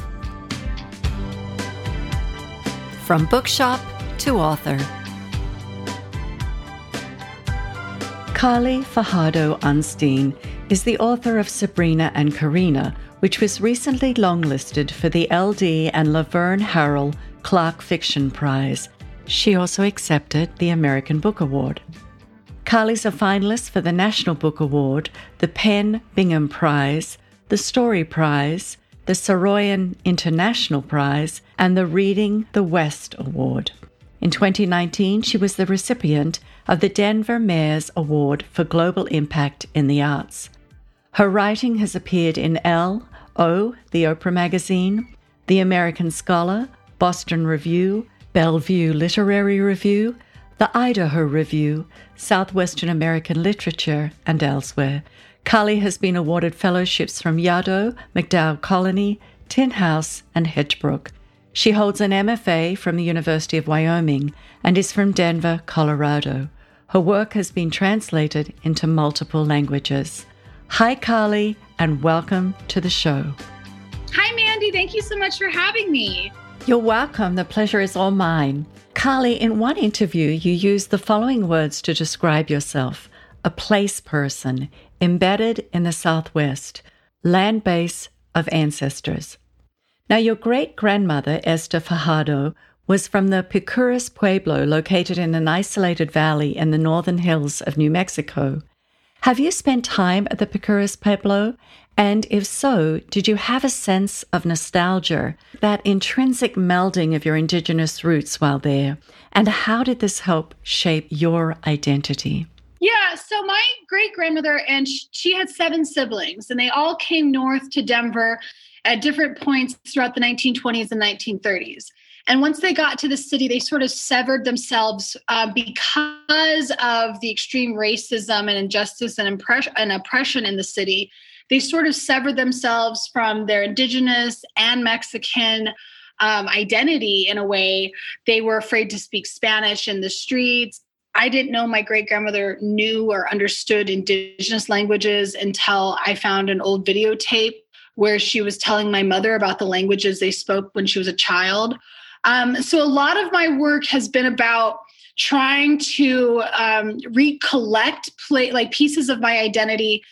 From bookshop to author. Kali Fajardo Anstine is the author of Sabrina and Corina, which was recently longlisted for the LD and Laverne Harrell Clark Fiction Prize. She also accepted the American Book Award. Kali's a finalist for the National Book Award, the PEN Bingham Prize, the Story Prize, the Saroyan International Prize, and the Reading the West Award. In 2019, she was the recipient of the Denver Mayor's Award for Global Impact in the Arts. Her writing has appeared in Elle, O, the Oprah Magazine, The American Scholar, Boston Review, Bellevue Literary Review, the Idaho Review, Southwestern American Literature, and elsewhere. Kali has been awarded fellowships from Yaddo, MacDowell Colony, Tin House, and Hedgebrook. She holds an MFA from the University of Wyoming and is from Denver, Colorado. Her work has been translated into multiple languages. Hi, Kali, and welcome to the show. Hi, Mandy. Thank you so much for having me. You're welcome. The pleasure is all mine. Kali, in one interview, you used the following words to describe yourself a place person embedded in the Southwest, land base of ancestors. Now, your great grandmother, Esther Fajardo, was from the Picuris Pueblo, located in an isolated valley in the northern hills of New Mexico. Have you spent time at the Picuris Pueblo? And if so, did you have a sense of nostalgia, that intrinsic melding of your indigenous roots while there? And how did this help shape your identity? Yeah, so my great grandmother and she had seven siblings, and they all came north to Denver at different points throughout the 1920s and 1930s. And once they got to the city, they sort of severed themselves uh, because of the extreme racism and injustice and, impress- and oppression in the city. They sort of severed themselves from their indigenous and Mexican um, identity in a way. They were afraid to speak Spanish in the streets. I didn't know my great grandmother knew or understood indigenous languages until I found an old videotape where she was telling my mother about the languages they spoke when she was a child. Um, so a lot of my work has been about trying to um, recollect play, like pieces of my identity.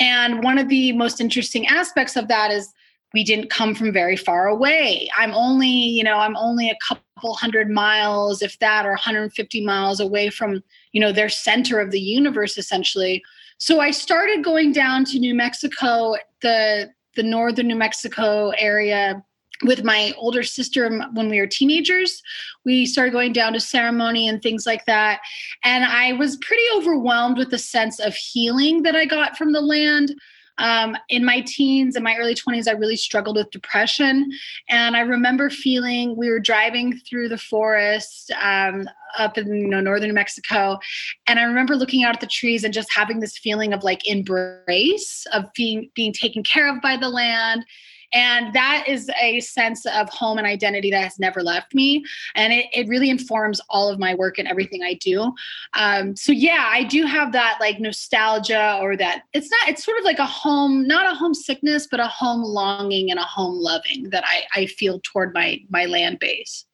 And one of the most interesting aspects of that is we didn't come from very far away. I'm only, you know, I'm only a couple hundred miles, if that, or 150 miles away from, you know, their center of the universe, essentially. So I started going down to New Mexico, the the northern New Mexico area with my older sister when we were teenagers. We started going down to ceremony and things like that. And I was pretty overwhelmed with the sense of healing that I got from the land. Um, in my teens and my early 20s, I really struggled with depression. And I remember feeling we were driving through the forest um, up in you know, northern Mexico. And I remember looking out at the trees and just having this feeling of like embrace, of being, being taken care of by the land and that is a sense of home and identity that has never left me. And it, it really informs all of my work and everything I do. Um, so, yeah, I do have that like nostalgia or that it's not, it's sort of like a home, not a homesickness, but a home longing and a home loving that I, I feel toward my, my land base.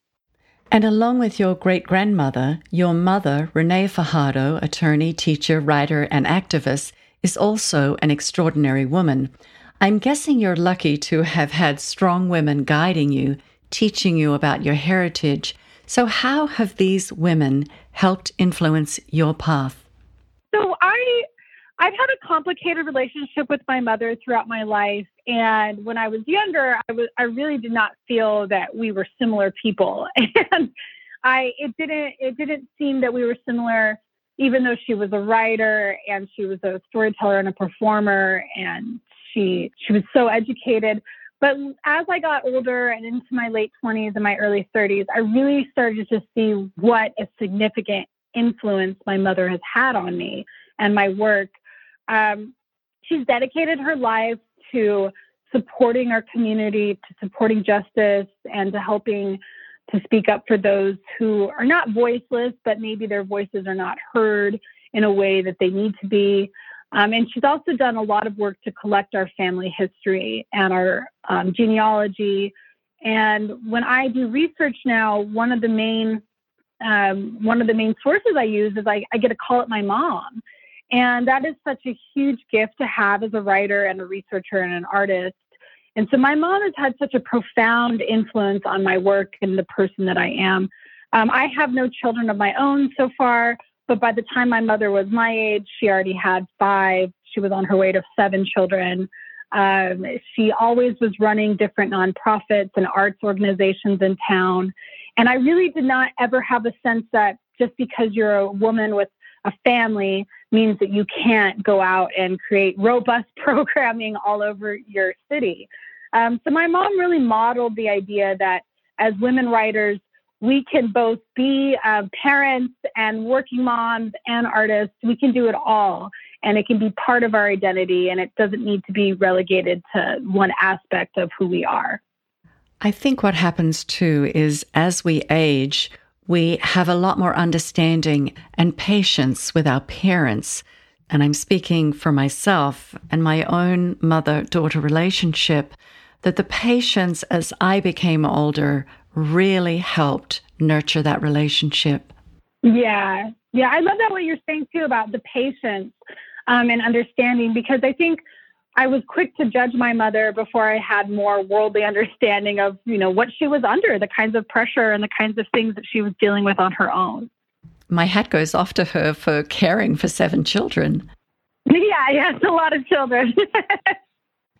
And along with your great grandmother, your mother, Renee Fajardo, attorney, teacher, writer, and activist, is also an extraordinary woman. I'm guessing you're lucky to have had strong women guiding you, teaching you about your heritage. So, how have these women helped influence your path? So, I I've had a complicated relationship with my mother throughout my life, and when I was younger, I was I really did not feel that we were similar people, [laughs] and I it didn't it didn't seem that we were similar, even though she was a writer and she was a storyteller and a performer, and she she was so educated. But as I got older and into my late 20s and my early 30s, I really started to see what a significant influence my mother has had on me and my work. Um, she's dedicated her life to supporting our community, to supporting justice, and to helping to speak up for those who are not voiceless, but maybe their voices are not heard in a way that they need to be. Um, and she's also done a lot of work to collect our family history and our um, genealogy. And when I do research now, one of the main um, one of the main sources I use is I, I get a call at my mom. And that is such a huge gift to have as a writer and a researcher and an artist. And so my mom has had such a profound influence on my work and the person that I am. Um, I have no children of my own so far, but by the time my mother was my age, she already had five. She was on her way to seven children. Um, she always was running different nonprofits and arts organizations in town. And I really did not ever have a sense that just because you're a woman with a family means that you can't go out and create robust [laughs] programming all over your city. Um, so my mom really modeled the idea that as women writers, we can both be uh, parents and working moms and artists. We can do it all. And it can be part of our identity, and it doesn't need to be relegated to one aspect of who we are. I think what happens too is as we age, we have a lot more understanding and patience with our parents. And I'm speaking for myself and my own mother daughter relationship that the patience as I became older really helped nurture that relationship. Yeah. Yeah. I love that what you're saying too about the patience um, and understanding because I think I was quick to judge my mother before I had more worldly understanding of, you know, what she was under, the kinds of pressure and the kinds of things that she was dealing with on her own. My hat goes off to her for caring for seven children. [laughs] Yeah, yes, a lot of children. [laughs]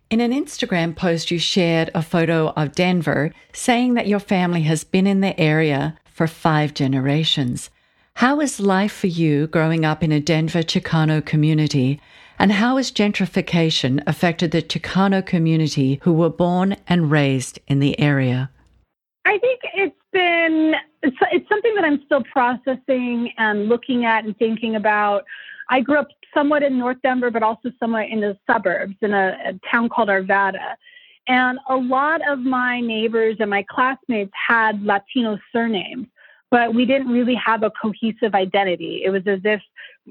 In an Instagram post, you shared a photo of Denver saying that your family has been in the area for five generations. How is life for you growing up in a Denver Chicano community? And how has gentrification affected the Chicano community who were born and raised in the area? I think it's been it's, it's something that I'm still processing and looking at and thinking about. I grew up somewhat in North Denver, but also somewhat in the suburbs in a, a town called Arvada. And a lot of my neighbors and my classmates had Latino surnames, but we didn't really have a cohesive identity. It was as if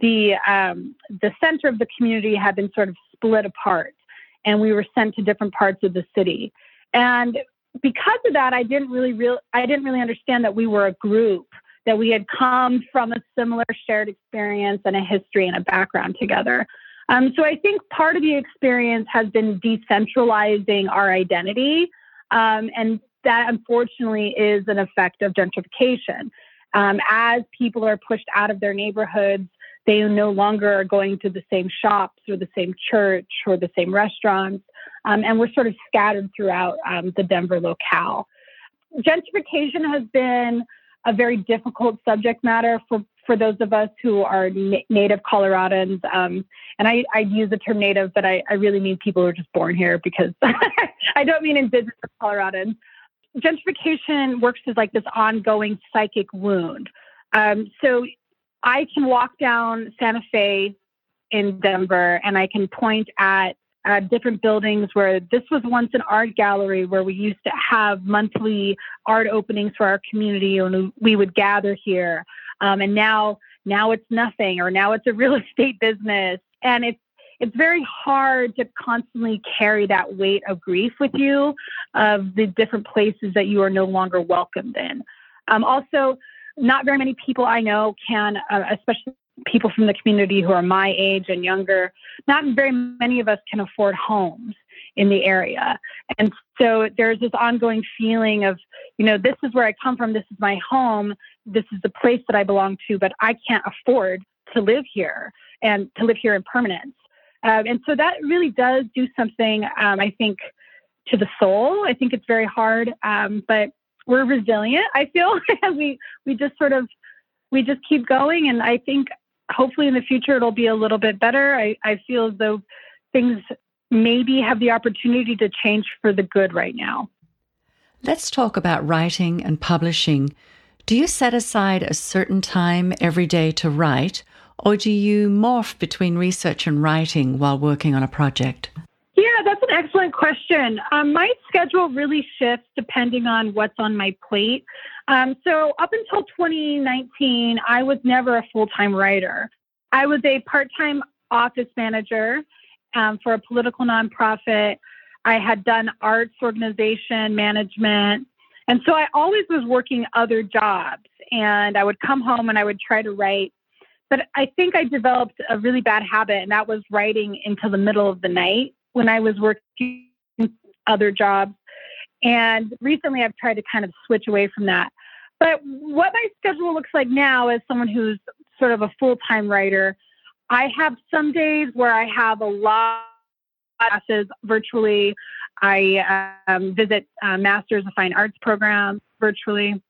the um, the center of the community had been sort of split apart, and we were sent to different parts of the city. And because of that, I didn't really real I didn't really understand that we were a group, that we had come from a similar shared experience and a history and a background together. Um, so I think part of the experience has been decentralizing our identity. Um, and that unfortunately is an effect of gentrification. Um, as people are pushed out of their neighborhoods, they no longer are going to the same shops or the same church or the same restaurants. Um, and we're sort of scattered throughout um, the Denver locale. Gentrification has been a very difficult subject matter for for those of us who are na- native Coloradans. Um, and I, I use the term native, but I, I really mean people who are just born here because [laughs] I don't mean indigenous Coloradans. Gentrification works as like this ongoing psychic wound. Um, so I can walk down Santa Fe in Denver and I can point at uh, different buildings where this was once an art gallery where we used to have monthly art openings for our community and we would gather here. Um, and now, now it's nothing, or now it's a real [laughs] estate business. And it's, it's very hard to constantly carry that weight of grief with you of the different places that you are no longer welcomed in. Um, also, not very many people I know can, uh, especially people from the community who are my age and younger, not very many of us can afford homes in the area. And so there's this ongoing feeling of, you know, this is where I come from, this is my home, this is the place that I belong to, but I can't afford to live here and to live here in permanence. Um, and so that really does do something, um, I think, to the soul. I think it's very hard, um, but we're resilient. I feel [laughs] we we just sort of we just keep going, and I think hopefully in the future it'll be a little bit better. I, I feel as though things maybe have the opportunity to change for the good right now. Let's talk about writing and publishing. Do you set aside a certain time every day to write, or do you morph between research and writing while working on a project? Yeah, that's an excellent question. Um, my schedule really shifts depending on what's on my plate. Um, so, up until 2019, I was never a full time writer. I was a part time office manager um, for a political nonprofit. I had done arts organization management. And so I always was working other jobs. And I would come home and I would try to write. But I think I developed a really bad habit, and that was writing until the middle of the night when I was working other jobs. And recently I've tried to kind of switch away from that. But what my schedule looks like now as someone who's sort of a full time writer, I have some days where I have a lot of classes virtually. I um, visit uh, Masters of Fine Arts programs virtually.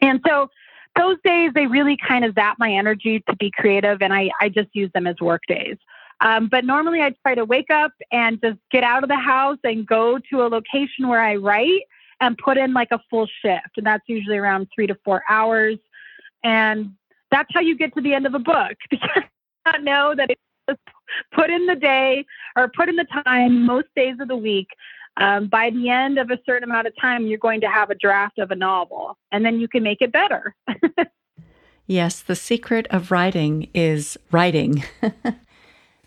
And so those days, they really kind of zap my energy to be creative, and I, I just use them as work days. Um, but normally I try to wake up and just get out of the house and go to a location where I write and put in like a full shift. And that's usually around three to four hours. And that's how you get to the end of a book [laughs] because I know that it's put in the day or put in the time most days of the week. Um, by the end of a certain amount of time, you're going to have a draft of a novel and then you can make it better. [laughs] yes, the secret of writing is writing. [laughs]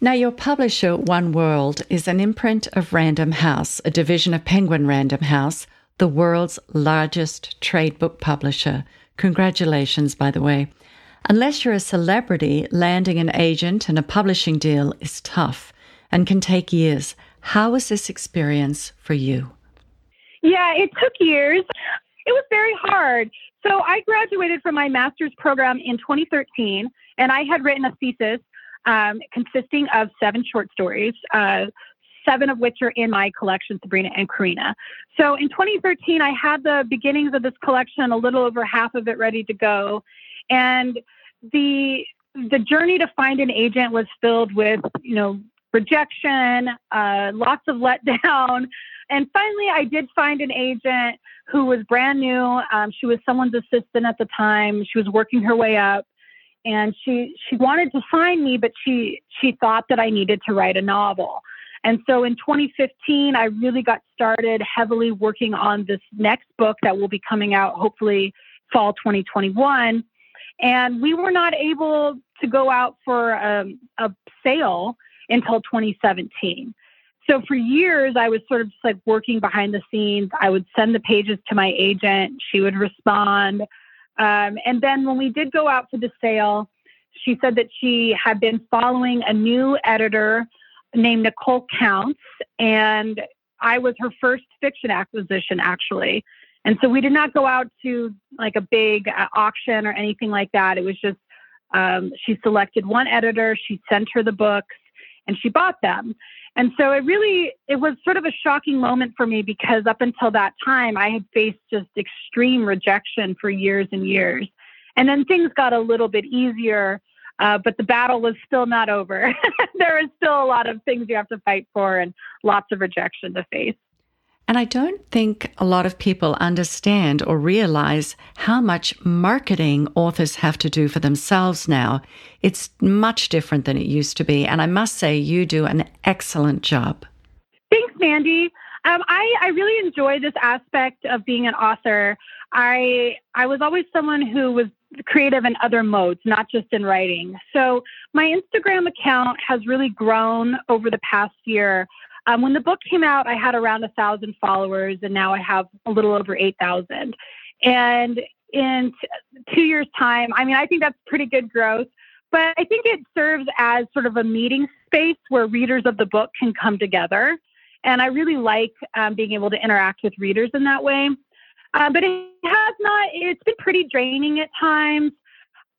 Now, your publisher, One World, is an imprint of Random House, a division of Penguin Random House, the world's largest trade book publisher. Congratulations, by the way. Unless you're a celebrity, landing an agent and a publishing deal is tough and can take years. How was this experience for you? Yeah, it took years. It was very hard. So I graduated from my master's program in 2013, and I had written a thesis um, consisting of seven short stories, uh, seven of which are in my collection, Sabrina and Corina. So in 2013, I had the beginnings of this collection, a little over half of it ready to go. And the the journey to find an agent was filled with, you know, rejection, uh, lots of [laughs] letdown. And finally, I did find an agent who was brand new. Um, she was someone's assistant at the time. She was working her way up, and she she wanted to sign me, but she she thought that I needed to write a novel. And so in 2015, I really got started heavily working on this next book that will be coming out hopefully fall 2021. And we were not able to go out for um, a sale until 2017. So for years, I was sort of just like working behind the scenes. I would send the pages to my agent, she would respond. Um, and then when we did go out for the sale, she said that she had been following a new editor named Nicole Counts, and I was her first fiction acquisition, actually. And so we did not go out to like a big uh, auction or anything like that. It was just um, she selected one editor, she sent her the books, and she bought them. And so it really it was sort of a shocking moment for me because up until that time I had faced just extreme rejection for years and years. And then things got a little bit easier uh, but the battle was still not over. [laughs] there is still a lot of things you have to fight for and lots of rejection to face. And I don't think a lot of people understand or realize how much marketing authors have to do for themselves now. It's much different than it used to be. And I must say, you do an excellent job. Thanks, Mandy. Um, I, I really enjoy this aspect of being an author. I I was always someone who was creative in other modes, not just in writing. So my Instagram account has really grown over the past year. Um, when the book came out, I had around a thousand followers, and now I have a little over eight thousand. And in t- two years' time, I mean, I think that's pretty good growth. But I think it serves as sort of a meeting space where readers of the book can come together. And I really like um, being able to interact with readers in that way. Uh, but it has not, it's been pretty draining at times.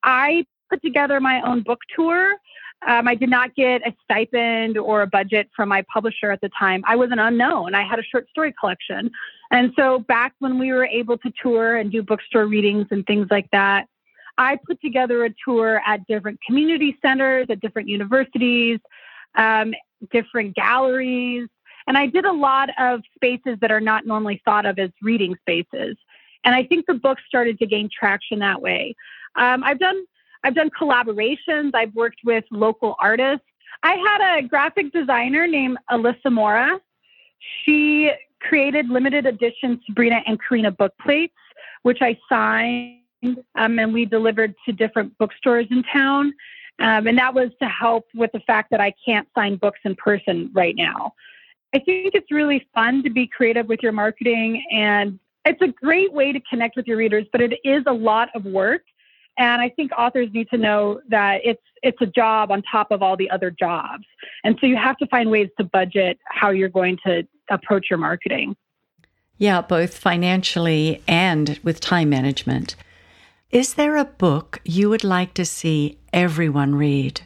I put together my own book tour. Um, I did not get a stipend or a budget from my publisher at the time. I was an unknown. I had a short story collection. And so back when we were able to tour and do bookstore readings and things like that, I put together a tour at different community centers, at different universities, um, different galleries, and I did a lot of spaces that are not normally thought of as reading spaces. And I think the book started to gain traction that way. Um, I've done I've done collaborations. I've worked with local artists. I had a graphic designer named Alyssa Mora. She created limited edition Sabrina and Corina book plates, which I signed um, and we delivered to different bookstores in town. Um, and that was to help with the fact that I can't sign books in person right now. I think it's really fun to be creative with your marketing and it's a great way to connect with your readers, but it is a lot of work. And I think authors need to know that it's it's a job on top of all the other jobs. And so you have to find ways to budget how you're going to approach your marketing. Yeah, both financially and with time management. Is there a book you would like to see everyone read?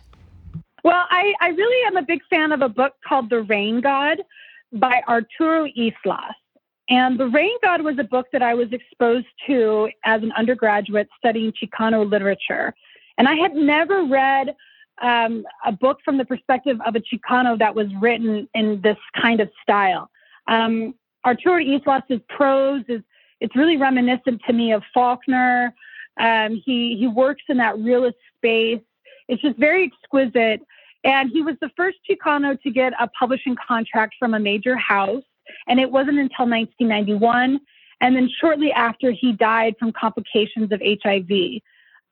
Well, I, I really am a big fan of a book called The Rain God by Arturo Islas. And The Rain God was a book that I was exposed to as an undergraduate studying Chicano literature. And I had never read um, a book from the perspective of a Chicano that was written in this kind of style. Um, Arturo Islas's prose is it's really reminiscent to me of Faulkner. Um, he he works in that realist space. It's just very exquisite. And he was the first Chicano to get a publishing contract from a major house. And it wasn't until 1991. And then shortly after, he died from complications of HIV.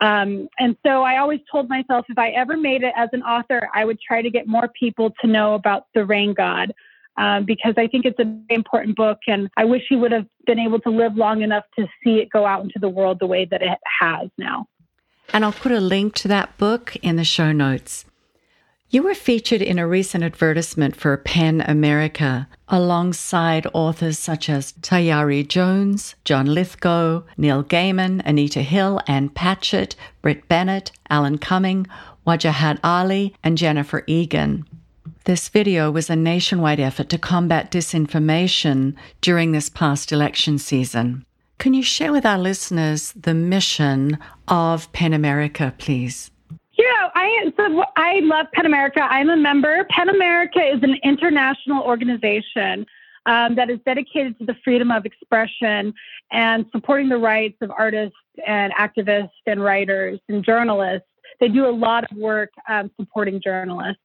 Um, and so I always told myself if I ever made it as an author, I would try to get more people to know about the rain god. Um, because I think it's a very important book, and I wish he would have been able to live long enough to see it go out into the world the way that it has now. And I'll put a link to that book in the show notes. You were featured in a recent advertisement for PEN America alongside authors such as Tayari Jones, John Lithgow, Neil Gaiman, Anita Hill, Ann Patchett, Brit Bennett, Alan Cumming, Wajahat Ali, and Jennifer Egan. This video was a nationwide effort to combat disinformation during this past election season. Can you share with our listeners the mission of PEN America, please? Yeah, I so I love PEN America. I'm a member. PEN America is an international organization um, that is dedicated to the freedom of expression and supporting the rights of artists and activists and writers and journalists. They do a lot of work um, supporting journalists.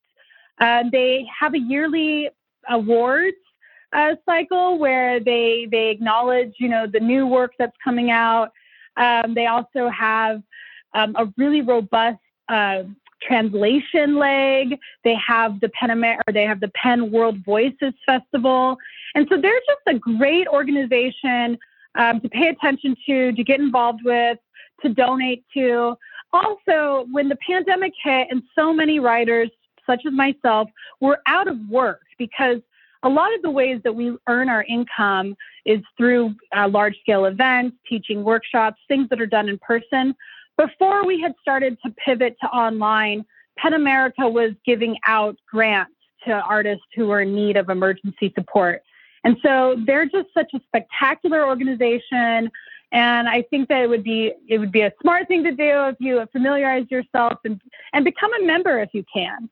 Uh, they have a yearly awards uh, cycle where they they acknowledge you know the new work that's coming out. Um, they also have um, a really robust uh, translation leg. They have the Pen Amer- or they have the PEN World Voices Festival, and so they're just a great organization um, to pay attention to, to get involved with, to donate to. Also, when the pandemic hit, and so many writers, such as myself, were out of work because a lot of the ways that we earn our income is through uh, large scale events, teaching workshops, things that are done in person. Before we had started to pivot to online, PEN America was giving out grants to artists who were in need of emergency support. And so they're just such a spectacular organization. And I think that it would be it would be a smart thing to do if you familiarize yourself and, and become a member if you can.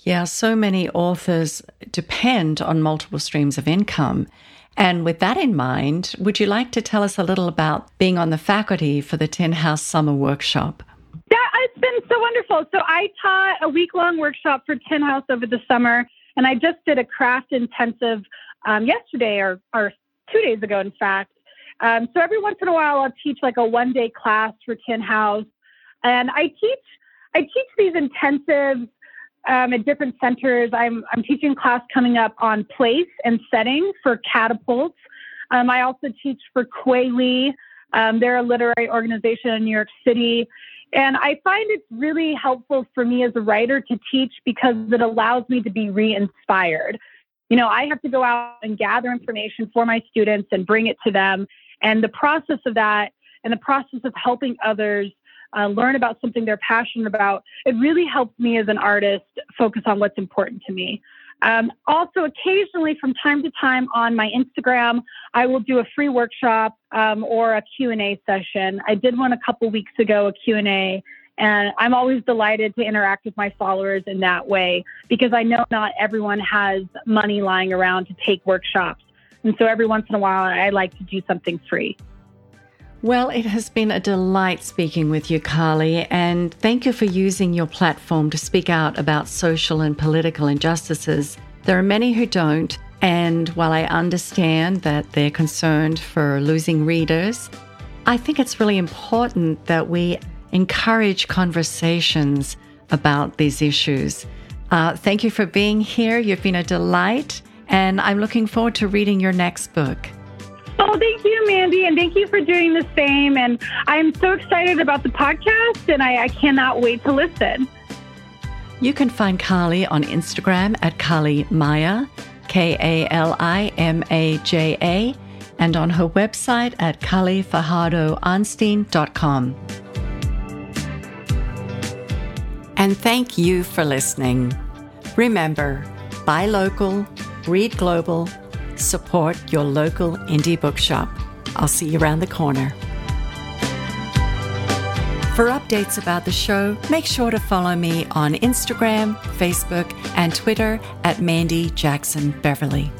Yeah, so many authors depend on multiple streams of income. And with that in mind, would you like to tell us a little about being on the faculty for the Tin House Summer Workshop? Yeah, it's been so wonderful. So I taught a week long workshop for Tin House over the summer, and I just did a craft intensive um, yesterday or, or two days ago, in fact. Um, so every once in a while, I'll teach like a one day class for Tin House, and I teach I teach these intensives um, at different centers. I'm, I'm teaching class coming up on place and setting for catapults. Um, I also teach for Kweli. Um, they're a literary organization in New York City. And I find it's really helpful for me as a writer to teach because it allows me to be re inspired. You know, I have to go out and gather information for my students and bring it to them. And the process of that and the process of helping others uh, learn about something they're passionate about, it really helps me as an artist focus on what's important to me. Um, also, occasionally, from time to time, on my Instagram, I will do a free workshop um, or a Q&A session. I did one a couple weeks ago, a Q&A, and I'm always delighted to interact with my followers in that way because I know not everyone has money lying around to take workshops. And so every once in a while, I like to do something free. Well, it has been a delight speaking with you, Kali, and thank you for using your platform to speak out about social and political injustices. There are many who don't, and while I understand that they're concerned for losing readers, I think it's really important that we encourage conversations about these issues. Uh, thank you for being here. You've been a delight, and I'm looking forward to reading your next book. Oh, thank you, Mandy, and thank you for doing the same. And I'm so excited about the podcast, and I, I cannot wait to listen. You can find Kali on Instagram at Kali Maja, K A L I M A J A, and on her website at kalifajardoanstine.com. And thank you for listening. Remember, buy local, read global, support your local indie bookshop. I'll see you around the corner. For updates about the show, make sure to follow me on Instagram, Facebook, and Twitter at Mandy Jackson Beverly.